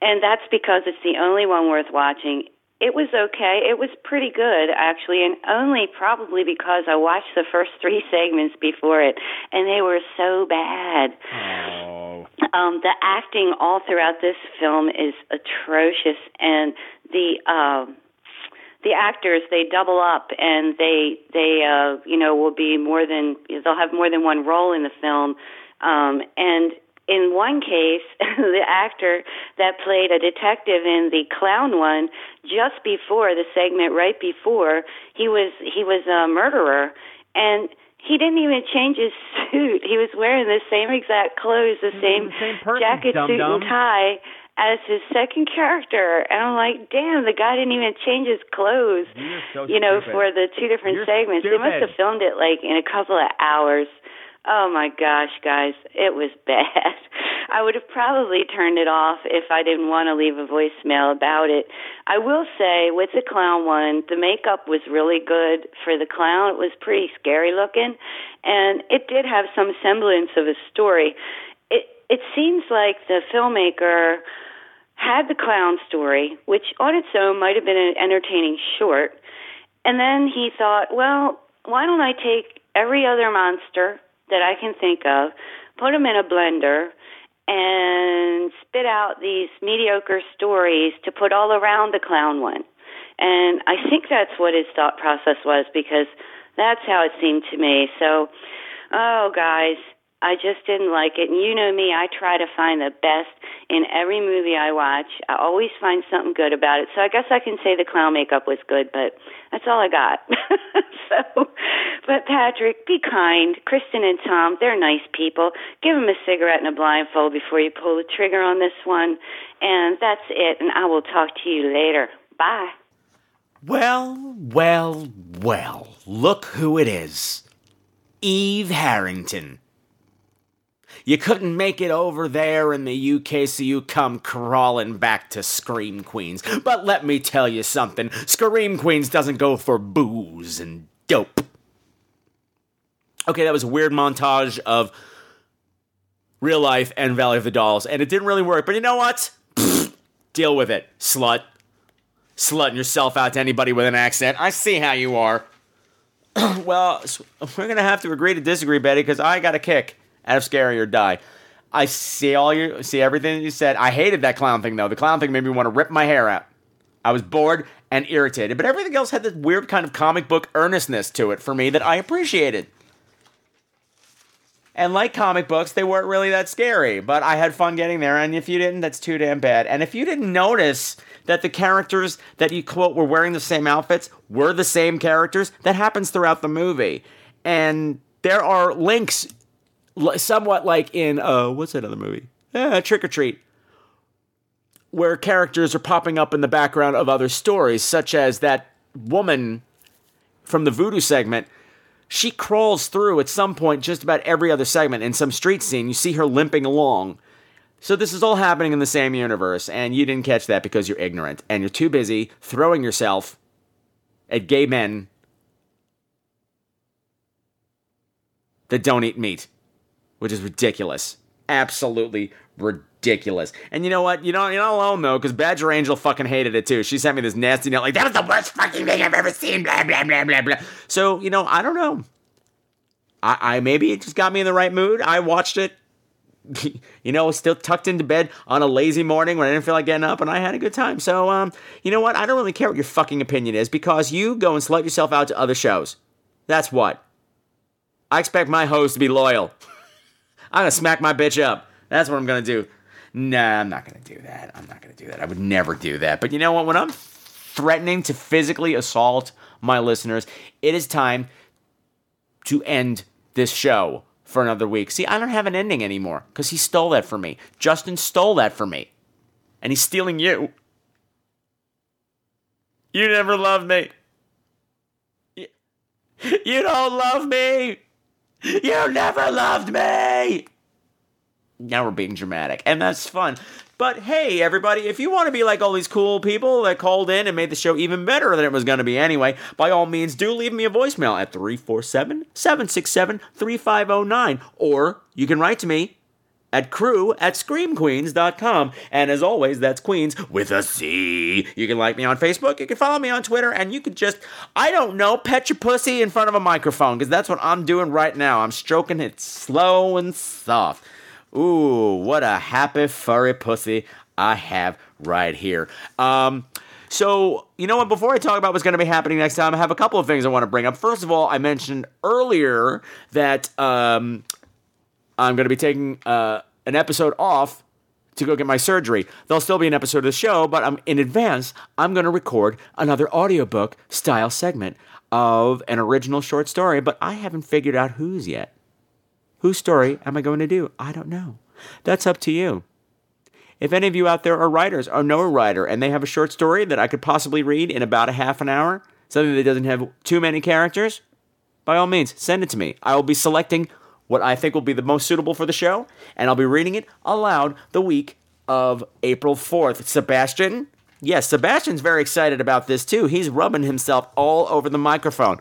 And that's because it's the only one worth watching it was okay. It was pretty good actually and only probably because i watched the first three *laughs* segments before it and they were so bad. Um the acting all throughout this film is atrocious and the um the actors they double up and they they uh you know will be more than they'll have more than one role in the film um and in one case *laughs* the actor that played a detective in the clown one just before the segment right before he was he was a murderer. And he didn't even change his *laughs* suit. He was wearing the same exact clothes the same, jacket suit and tie as his second character. And i'm like damn the guy didn't even change his clothes so you know stupid. for the two different You're segments. They must have filmed it like in a couple of hours oh my gosh guys it was bad. *laughs* I would have probably turned it off if i didn't want to leave a voicemail about it. I will say with the clown one the makeup was really good. For the clown it was pretty scary looking and it did have some semblance of a story. It it seems like the filmmaker had the clown story, which on its own might have been an entertaining short. And then he thought, well, why don't I take every other monster that I can think of, put them in a blender, and spit out these mediocre stories to put all around the clown one? And I think that's what his thought process was because that's how it seemed to me. So, oh, guys, I just didn't like it. And you know me, I try to find the best in every movie I watch. I always find something good about it. So I guess I can say the clown makeup was good, but that's all I got. *laughs* so, but Patrick, be kind. Kristen and Tom, they're nice people. Give them a cigarette and a blindfold before you pull the trigger on this one. And that's it. And I will talk to you later. Bye. Well, well, well, look who it is. Eve Harrington. You couldn't make it over there in the UK, so you come crawling back to Scream Queens. But let me tell you something Scream Queens doesn't go for booze and dope. Okay, that was a weird montage of real life and Valley of the Dolls, and it didn't really work, but you know what? *sniffs* Deal with it, slut. Slutting yourself out to anybody with an accent. I see how you are. *clears throat* well, we're gonna have to agree to disagree, Betty, because I got a kick out of Scary or Die. I see all you see everything you said. I hated that clown thing though. The clown thing made me want to rip my hair out. I was bored and irritated, but everything else had this weird kind of comic book earnestness to it for me that I appreciated. And like comic books, they weren't really that scary, but I had fun getting there. And if you didn't, that's too damn bad. And if you didn't notice that the characters that you quote were wearing the same outfits were the same characters, that happens throughout the movie. And there are links, li- somewhat like in, uh, what's that other movie? Uh, Trick or Treat, where characters are popping up in the background of other stories, such as that woman from the voodoo segment. She crawls through at some point just about every other segment in some street scene. You see her limping along. So this is all happening in the same universe and you didn't catch that because you're ignorant and you're too busy throwing yourself at gay men that don't eat meat which is ridiculous absolutely ridiculous and you know what you know you're not alone though because badger angel fucking hated it too she sent me this nasty note like that was the worst fucking thing i've ever seen blah blah blah blah blah so you know i don't know I, I maybe it just got me in the right mood. I watched it, *laughs* you know, still tucked into bed on a lazy morning when I didn't feel like getting up, and I had a good time. So, um, you know what? I don't really care what your fucking opinion is because you go and slut yourself out to other shows. That's what. I expect my host to be loyal. *laughs* I'm gonna smack my bitch up. That's what I'm gonna do. Nah, I'm not gonna do that. I'm not gonna do that. I would never do that. But you know what? When I'm threatening to physically assault my listeners, it is time to end this show for another week. See, I don't have an ending anymore because he stole that from me. Justin stole that from me. And he's stealing you. You never loved me. You- don't love me. You never loved me. Now we're being dramatic, and that's fun. But hey, everybody, if you want to be like all these cool people that called in and made the show even better than it was going to be anyway, by all means, do leave me a voicemail at 347 767 3509. Or you can write to me at crew at screamqueens.com. And as always, that's Queens with a C. You can like me on Facebook, you can follow me on Twitter, and you can just, I don't know, pet your pussy in front of a microphone, because that's what I'm doing right now. I'm stroking it slow and soft. Ooh, what a happy furry pussy I have right here. Um, so, you know what? Before I talk about what's going to be happening next time, I have a couple of things I want to bring up. First of all, I mentioned earlier that um, I'm going to be taking uh, an episode off to go get my surgery. There'll still be an episode of the show, but I'm in advance. I'm going to record another audiobook style segment of an original short story, but I haven't figured out whose yet. Whose story am I going to do? I don't know. That's up to you. If any of you out there are writers or know a writer and they have a short story that I could possibly read in about a half an hour, something that doesn't have too many characters, by all means, send it to me. I will be selecting what I think will be the most suitable for the show, and I'll be reading it aloud the week of April 4th. Sebastian? Yes, Sebastian's very excited about this too. He's rubbing himself all over the microphone.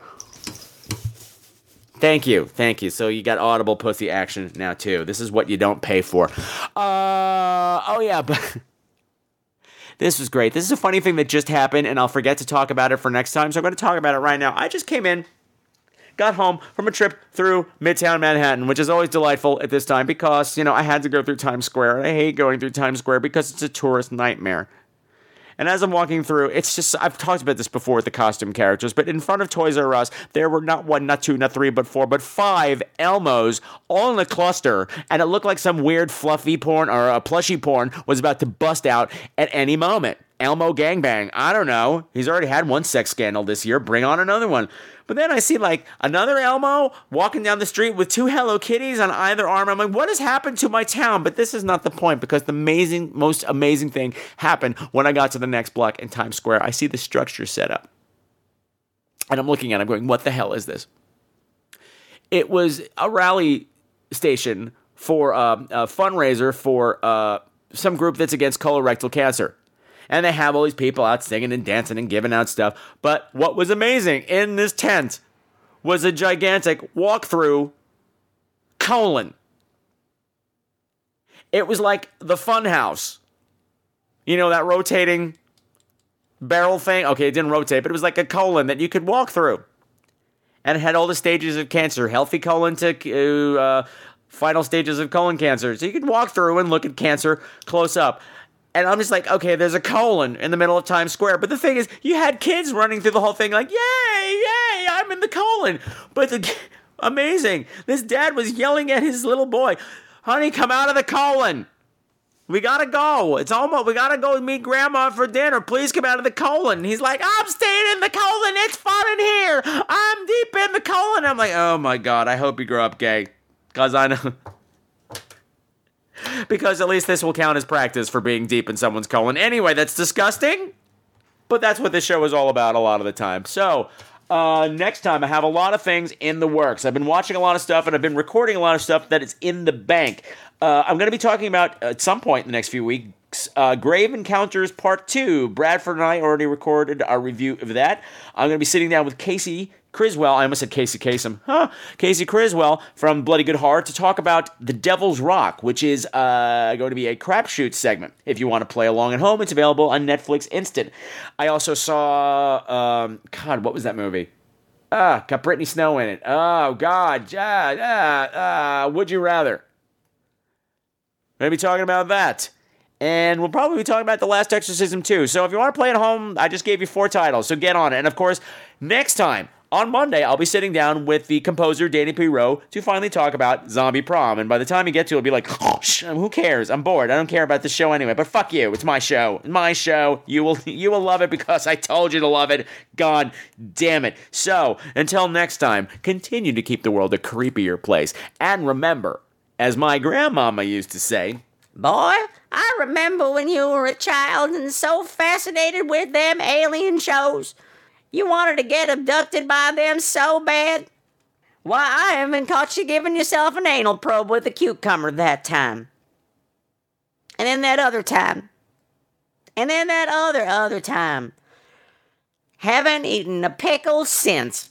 Thank you, thank you. So you got audible pussy action now too. This is what you don't pay for. Uh oh yeah, but *laughs* this was great. This is a funny thing that just happened, and I'll forget to talk about it for next time. So I'm going to talk about it right now. I just came in, got home from a trip through Midtown Manhattan, which is always delightful at this time because, you know, I had to go through Times Square and I hate going through Times Square because it's a tourist nightmare. And as I'm walking through, it's just, I've talked about this before with the costume characters, but in front of Toys R Us, there were not one, not two, not three, but four, but five Elmos all in a cluster. And it looked like some weird fluffy porn or a plushy porn was about to bust out at any moment. Elmo gangbang. I don't know. He's already had one sex scandal this year. Bring on another one. But then I see like another Elmo walking down the street with two Hello Kitties on either arm. I'm like, what has happened to my town? But this is not the point because the amazing, most amazing thing happened when I got to the next block in Times Square. I see the structure set up. And I'm looking at it, I'm going, what the hell is this? It was a rally station for um, a fundraiser for uh, some group that's against colorectal cancer and they have all these people out singing and dancing and giving out stuff. But what was amazing in this tent was a gigantic walkthrough colon. It was like the fun house. You know, that rotating barrel thing? Okay, it didn't rotate, but it was like a colon that you could walk through. And it had all the stages of cancer healthy colon to uh, final stages of colon cancer. So you could walk through and look at cancer close up. And I'm just like, okay, there's a colon in the middle of Times Square. But the thing is, you had kids running through the whole thing, like, yay, yay, I'm in the colon. But the amazing, this dad was yelling at his little boy, honey, come out of the colon. We gotta go. It's almost, we gotta go meet grandma for dinner. Please come out of the colon. He's like, I'm staying in the colon. It's fun in here. I'm deep in the colon. I'm like, oh my God, I hope you grow up gay. Cause I know. Because at least this will count as practice for being deep in someone's colon. Anyway, that's disgusting, but that's what this show is all about a lot of the time. So, uh, next time, I have a lot of things in the works. I've been watching a lot of stuff and I've been recording a lot of stuff that is in the bank. Uh, I'm going to be talking about at some point in the next few weeks. Uh, Grave Encounters Part 2. Bradford and I already recorded our review of that. I'm going to be sitting down with Casey Criswell, I almost said Casey Kasem, huh? Casey Criswell from Bloody Good Horror to talk about The Devil's Rock, which is uh, going to be a crapshoot segment. If you want to play along at home, it's available on Netflix Instant. I also saw, um, God, what was that movie? Ah, got Brittany Snow in it. Oh, God. Ah, ah, ah, would you rather? Going to be talking about that. And we'll probably be talking about The Last Exorcism too. So if you want to play at home, I just gave you four titles, so get on it. And of course, next time, on Monday, I'll be sitting down with the composer Dana P. Rowe to finally talk about Zombie Prom. And by the time you get to it, it'll be like, who cares? I'm bored. I don't care about the show anyway. But fuck you. It's my show. My show. You will *laughs* you will love it because I told you to love it. God damn it. So until next time, continue to keep the world a creepier place. And remember, as my grandmama used to say, Boy, I remember when you were a child and so fascinated with them alien shows. You wanted to get abducted by them so bad. Why, I haven't caught you giving yourself an anal probe with a cucumber that time. And then that other time. And then that other, other time. Haven't eaten a pickle since.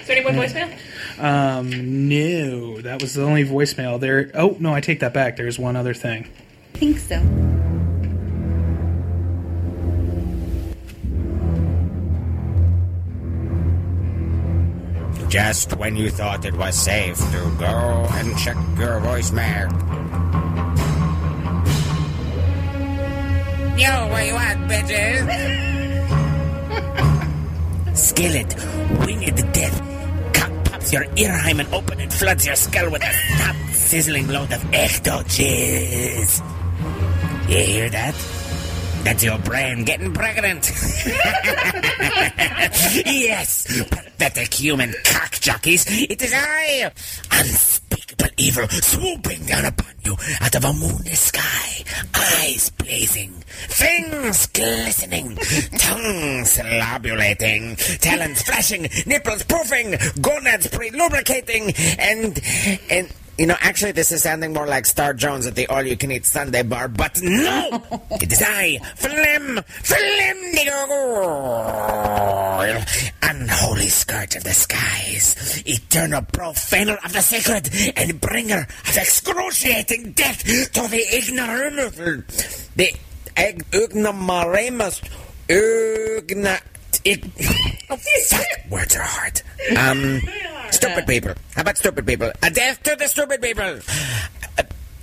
Is there any more voicemail? Um, no, that was the only voicemail. There. Oh no, I take that back. There's one other thing. I think so. Just when you thought it was safe to go and check your voicemail. Yo, where you at, bitches? *laughs* Skillet, winged death, cock pops your ear hymen open and floods your skull with a hot, sizzling load of ecto jizz. You hear that? That's your brain getting pregnant. *laughs* yes, pathetic human cock jockeys. It is I, unspeakable evil, swooping down upon you out of a moonless sky, eyes blazing, fangs glistening, tongues slobulating, talons flashing, nipples proofing, gonads pre-lubricating, and and. You know, actually, this is sounding more like Star Jones at the all-you-can-eat Sunday bar, but no! *laughs* it is I, Flim, Flim unholy scourge of the skies, eternal profaner of the sacred, and bringer of excruciating death to the ignoramus, the ig- ignoramus, *laughs* fuck, words are hard. Um, stupid people. How about stupid people? A death to the stupid people. Uh,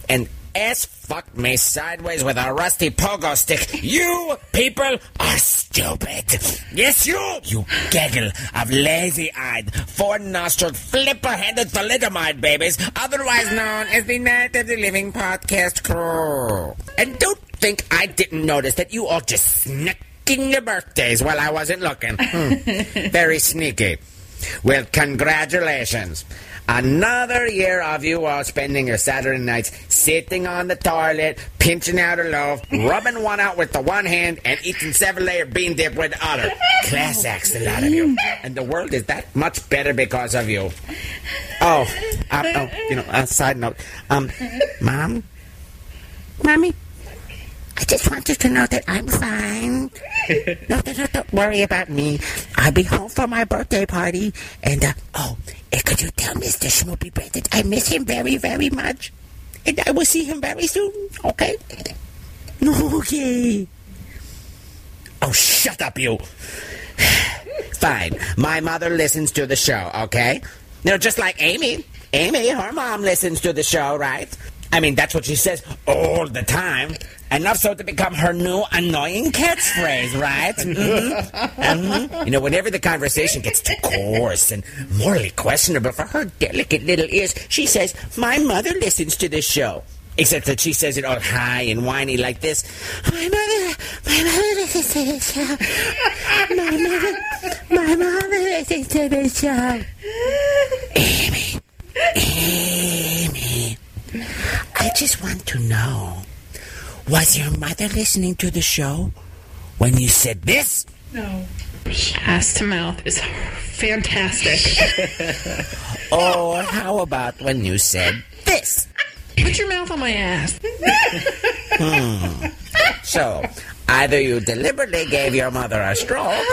and ass fucked me sideways with a rusty pogo stick. You people are stupid. Yes, you. You gaggle of lazy-eyed, four-nostriled, flipper-headed thalidomide babies, otherwise known as the Night of the Living podcast crew. And don't think I didn't notice that you all just snuck your birthdays while I wasn't looking. Hmm. Very sneaky. Well, congratulations. Another year of you all spending your Saturday nights sitting on the toilet, pinching out a loaf, rubbing one out with the one hand, and eating seven layer bean dip with the other. Class acts, a lot of you. And the world is that much better because of you. Oh, uh, oh you know, a side note. Um, Mom? Mommy? I just want you to know that I'm fine. *laughs* No, no, no, don't worry about me. I'll be home for my birthday party. And, uh, oh, and could you tell Mr. Schmoopy Bread that I miss him very, very much? And I will see him very soon, okay? Okay. Oh, shut up, you. *sighs* Fine. My mother listens to the show, okay? You know, just like Amy. Amy, her mom listens to the show, right? I mean, that's what she says all the time. Enough so to become her new annoying catchphrase, right? *laughs* Mhm. Mhm. You know, whenever the conversation gets too coarse and morally questionable for her delicate little ears, she says, My mother listens to this show. Except that she says it all high and whiny like this. My mother, my mother listens to this show. My mother, my mother listens to this show. Amy, Amy, I just want to know, was your mother listening to the show when you said this? No. Ass to mouth is fantastic. *laughs* or how about when you said this? Put your mouth on my ass. Hmm. So, either you deliberately gave your mother a stroke,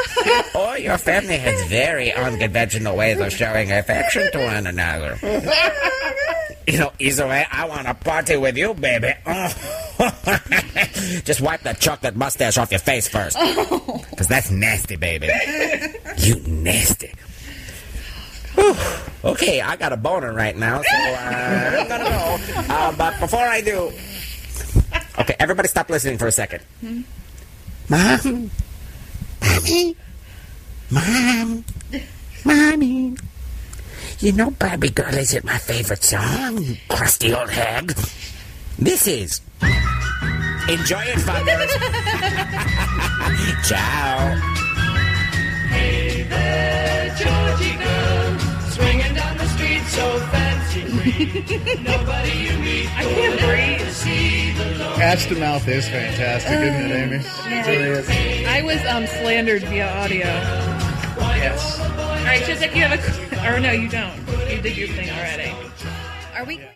or your family has very unconventional ways of showing affection to one another. You know, either way, I want to party with you, baby. *laughs* Just wipe that chocolate mustache off your face first. *laughs* Because that's nasty, baby. You nasty. Whew. Okay, I got a boner right now, so uh, I'm gonna go. Uh, but before I do, okay, everybody, stop listening for a second. Mom, mommy, mom, mommy. You know, Barbie Girl isn't my favorite song, crusty old hag. This is. Enjoy it, fuckers. *laughs* Ciao. Hey there, Georgie girl, swinging down the street so fancy free. Nobody you meet I can't breathe. See the Lord. Ass to mouth is fantastic, isn't it, Amy? It really is. I was um slandered via audio. Yes. All right, Chiswick, you have a or no, you don't. You did your thing already. Are we?